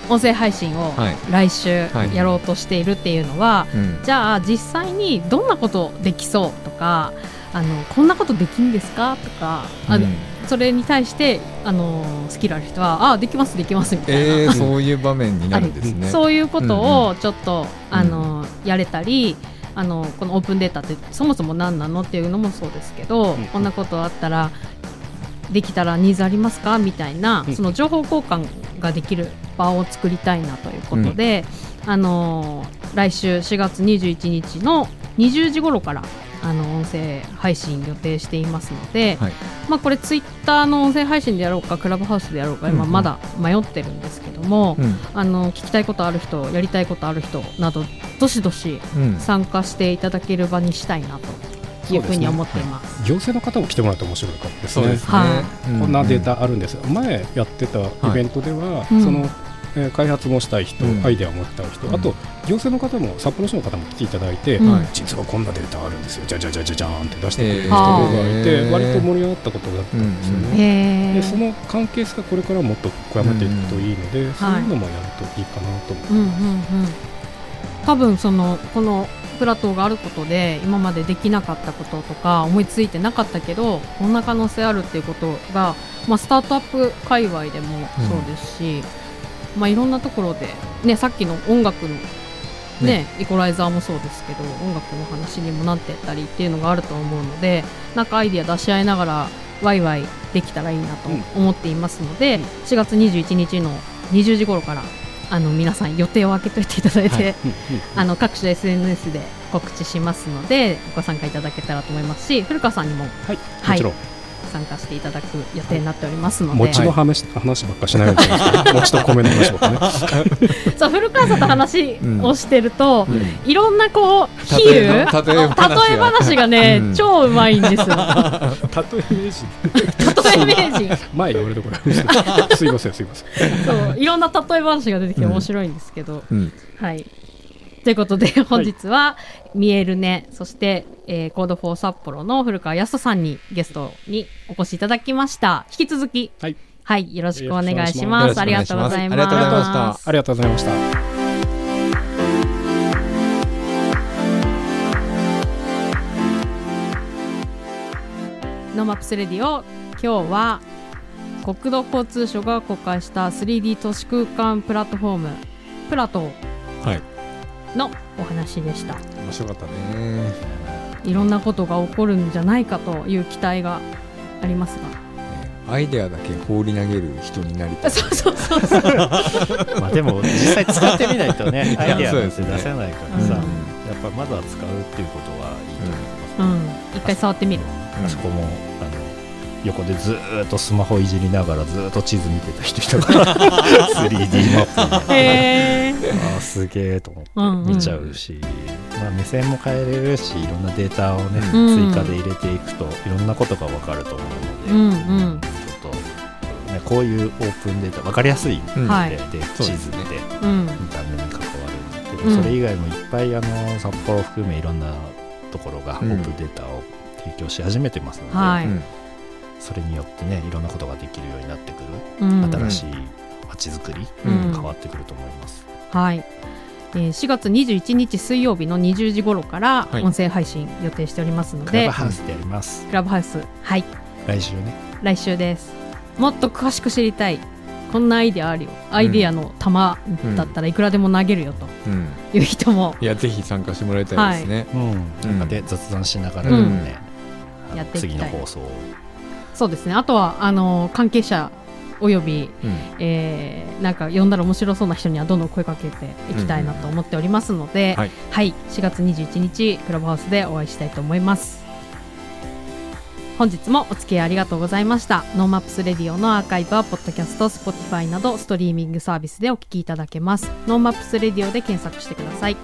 [SPEAKER 1] 音声配信を
[SPEAKER 3] はい。
[SPEAKER 1] 来週
[SPEAKER 3] はい
[SPEAKER 1] やろうとしているっていうのは、
[SPEAKER 3] うん。
[SPEAKER 1] じゃあ実際にどんなことできそうとかあのこんなことできるんですか？とか、あ
[SPEAKER 3] うん。
[SPEAKER 1] それに対してあのスキルある人はあできますできますみたいな、
[SPEAKER 3] えー、そういう場面になるんですね。
[SPEAKER 1] そういうこと
[SPEAKER 3] うん
[SPEAKER 1] をちょっと、あのやれたりあのこのオープンデータってそもそも何なの？っていうのもそうですけど、
[SPEAKER 4] うん。
[SPEAKER 1] こんなことあったらできたらニーズありますか？みたいな、
[SPEAKER 4] うん。
[SPEAKER 1] その情報交換ができる場を作りたいなということで、あの来週4月21日の20時頃からあの音声配信予定していますので、
[SPEAKER 3] はい。
[SPEAKER 1] まあ、これツイッターの音声配信でやろうかクラブハウスでやろうか今
[SPEAKER 3] うんうん。
[SPEAKER 1] まだ迷ってるんですけども、
[SPEAKER 3] うん。
[SPEAKER 1] あの聞きたいことある人やりたいことある人などどしどし
[SPEAKER 3] うん。
[SPEAKER 1] 参加していただける場にしたいなというふうに思っています。
[SPEAKER 4] 行政の方も来てもらって面白いかもですね。
[SPEAKER 3] ですね、
[SPEAKER 1] は
[SPEAKER 3] う
[SPEAKER 4] こんなデータあるんです、前やってたイベントでは、
[SPEAKER 1] うん
[SPEAKER 4] その、えー開発もしたい人、
[SPEAKER 3] うん。
[SPEAKER 4] アイデアを持ったい人、
[SPEAKER 3] うん。
[SPEAKER 4] あと行政の方も札幌市の方も来ていただいて、
[SPEAKER 1] うん
[SPEAKER 3] はい。
[SPEAKER 4] 実はこんなデータあるんですよ。じゃじゃじゃじゃじゃーんって出してくれる人
[SPEAKER 3] えー。
[SPEAKER 4] がいて、
[SPEAKER 3] へー。
[SPEAKER 4] 割と盛り上がったことだったんですよね。
[SPEAKER 1] へー。
[SPEAKER 4] でその関係性がこれからもっと深めていくといいので、そういうのもやるといいかなと思う。
[SPEAKER 1] うんうんうん。多分そのこのプラトーがあることで今までできなかったこととか思いついてなかったけどこんな可能性あるっていうことが、まあ、スタートアップ界隈でもそうですし、まあ、いろんなところで、ね、さっきの音楽の、ね。イコライザーもそうですけど音楽の話にもなってったりっていうのがあると思うのでなんかアイディア出し合いながらワイワイできたらいいなと思っていますので、4月21日の20時頃からあの皆さん予定を空けといていただいて、
[SPEAKER 2] はい。
[SPEAKER 1] あの各種 SNS で告知しますのでご参加いただけたらと思いますし古川さんにも。
[SPEAKER 4] はい、
[SPEAKER 1] はい。
[SPEAKER 4] もちろん、
[SPEAKER 1] 参加していただく予定になっておりますので、
[SPEAKER 4] 餅の話,、話ばっかしないように餅と米の話ばっかね。
[SPEAKER 1] そう古川さんと話をしてると、
[SPEAKER 3] うん。
[SPEAKER 1] いろんなこう比
[SPEAKER 3] 例え
[SPEAKER 1] 喩
[SPEAKER 3] ば例え話が
[SPEAKER 1] 例え話がね、
[SPEAKER 3] うん。
[SPEAKER 1] 超うまいんですよ。
[SPEAKER 4] 例え名人。
[SPEAKER 1] 例え名人。
[SPEAKER 4] 前言われたこれ すいませんすいません。
[SPEAKER 1] そういろんな例え話が出てきて面白いんですけど、
[SPEAKER 3] うん。
[SPEAKER 1] はいということで本日は、 MIERUNE そして、えー Code for 札幌の古川康人さんにゲストにお越しいただきました。引き続き
[SPEAKER 4] はい、
[SPEAKER 1] はいよろしくお願いし
[SPEAKER 3] ます。
[SPEAKER 1] ありがとうございます。
[SPEAKER 3] ありがとうございました。
[SPEAKER 4] ありがとうございました。
[SPEAKER 1] NoMaps Radio 今日は国土交通省が公開した 3D 都市空間プラットフォーム PLATEAU
[SPEAKER 3] はい
[SPEAKER 1] のお話でした。
[SPEAKER 3] 面白かったね。
[SPEAKER 1] いろんなことが起こるんじゃないかという期待がありますが。
[SPEAKER 3] アイデアだけ放り投げる人になりたい。
[SPEAKER 1] そうそうそうそう。
[SPEAKER 2] まあでも実際使ってみないとね アイデアなんて
[SPEAKER 3] そうですね。
[SPEAKER 2] 出せないから
[SPEAKER 1] うん。
[SPEAKER 2] さ、やっぱまずは使うっていうことはいいと思います、
[SPEAKER 1] うん。一回触ってみる。
[SPEAKER 3] うん。
[SPEAKER 2] あそこも横でずーっとスマホいじりながらずーっと地図見てた人いたから 3D マップ
[SPEAKER 1] へえ
[SPEAKER 2] あーすげえと思って
[SPEAKER 1] うんうん。
[SPEAKER 2] 見ちゃうし、まあ、目線も変えれるしいろんなデータをね、
[SPEAKER 1] うん。
[SPEAKER 2] 追加で入れていくといろんなことが分かると思う
[SPEAKER 1] う
[SPEAKER 2] ので、
[SPEAKER 1] んうん。
[SPEAKER 2] ちょっと、ね、こういうオープンデータ分かりやすいん。で,、
[SPEAKER 3] うん
[SPEAKER 1] はい。
[SPEAKER 2] で地図って
[SPEAKER 1] うん。
[SPEAKER 2] 見た目に関わるで
[SPEAKER 1] うん
[SPEAKER 2] もそれ以外もいっぱいあの札幌含めいろんなところがオ
[SPEAKER 3] うん。
[SPEAKER 2] ープンデータを提供し始めてますので、
[SPEAKER 1] はい。
[SPEAKER 3] うん
[SPEAKER 2] それによってねいろんなことができるようになってくる、
[SPEAKER 1] うん。
[SPEAKER 2] 新しい街づくり、
[SPEAKER 1] うん。
[SPEAKER 2] 変わってくると思います。
[SPEAKER 1] はい、えー4月21日水曜日の20時頃から
[SPEAKER 3] はい。
[SPEAKER 1] 音声配信予定しておりますの
[SPEAKER 2] クラ
[SPEAKER 1] で、
[SPEAKER 2] ブハウスでやります。
[SPEAKER 1] クラブハウス。はい。
[SPEAKER 2] 来週ね。
[SPEAKER 1] 来週です。もっと詳しく知りたい。こんなアイデアあるよ。アイデアの玉だったらいくらでも投げるよと
[SPEAKER 3] うん。
[SPEAKER 1] いう人も。
[SPEAKER 3] いやぜひ参加してもらいたいですね、
[SPEAKER 2] うん、なんかで雑談しながら
[SPEAKER 3] うん。
[SPEAKER 2] ね、
[SPEAKER 1] やって
[SPEAKER 2] 次の放送を
[SPEAKER 1] そうですね。あとはあの関係者および、
[SPEAKER 3] うん。
[SPEAKER 1] えーなんか呼んだら面白そうな人にはどんどん声かけていきたいなと思っておりますので、
[SPEAKER 3] はい。
[SPEAKER 1] はい、4月21日クラブハウスでお会いしたいと思います。本日もお付き合いありがとうございました。 NoMaps Radio のアーカイブはポッドキャスト Spotify などストリーミングサービスでお聞きいただけます。 NoMaps Radio で検索してください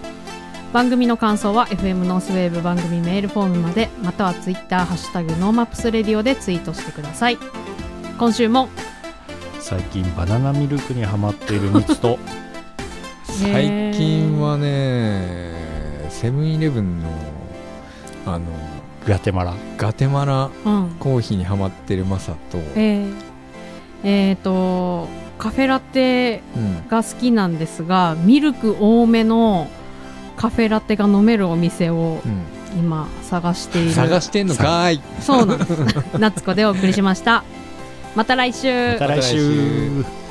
[SPEAKER 1] 番組の感想は FM ノースウェーブ番組メールフォームまでまたは Twitter ハッシュタグ NoMaps Radio でツイートしてください。今週も。
[SPEAKER 2] 最近バナナミルクにはまっているミツと。
[SPEAKER 3] 最近はねセブンイレブンのあの
[SPEAKER 2] グアテマラ。
[SPEAKER 3] ガテマラ
[SPEAKER 1] うん。
[SPEAKER 3] コーヒーにハマってるマサと、
[SPEAKER 1] えー、えーとカフェラテ
[SPEAKER 3] うん、
[SPEAKER 1] が好きなんですがミルク多めのカフェラテが飲めるお店を
[SPEAKER 3] うん。
[SPEAKER 1] 今探している。
[SPEAKER 3] 探してんのかーい。
[SPEAKER 1] そう。なんです。夏子でお送りしました。また来週
[SPEAKER 2] また来週。
[SPEAKER 3] また来週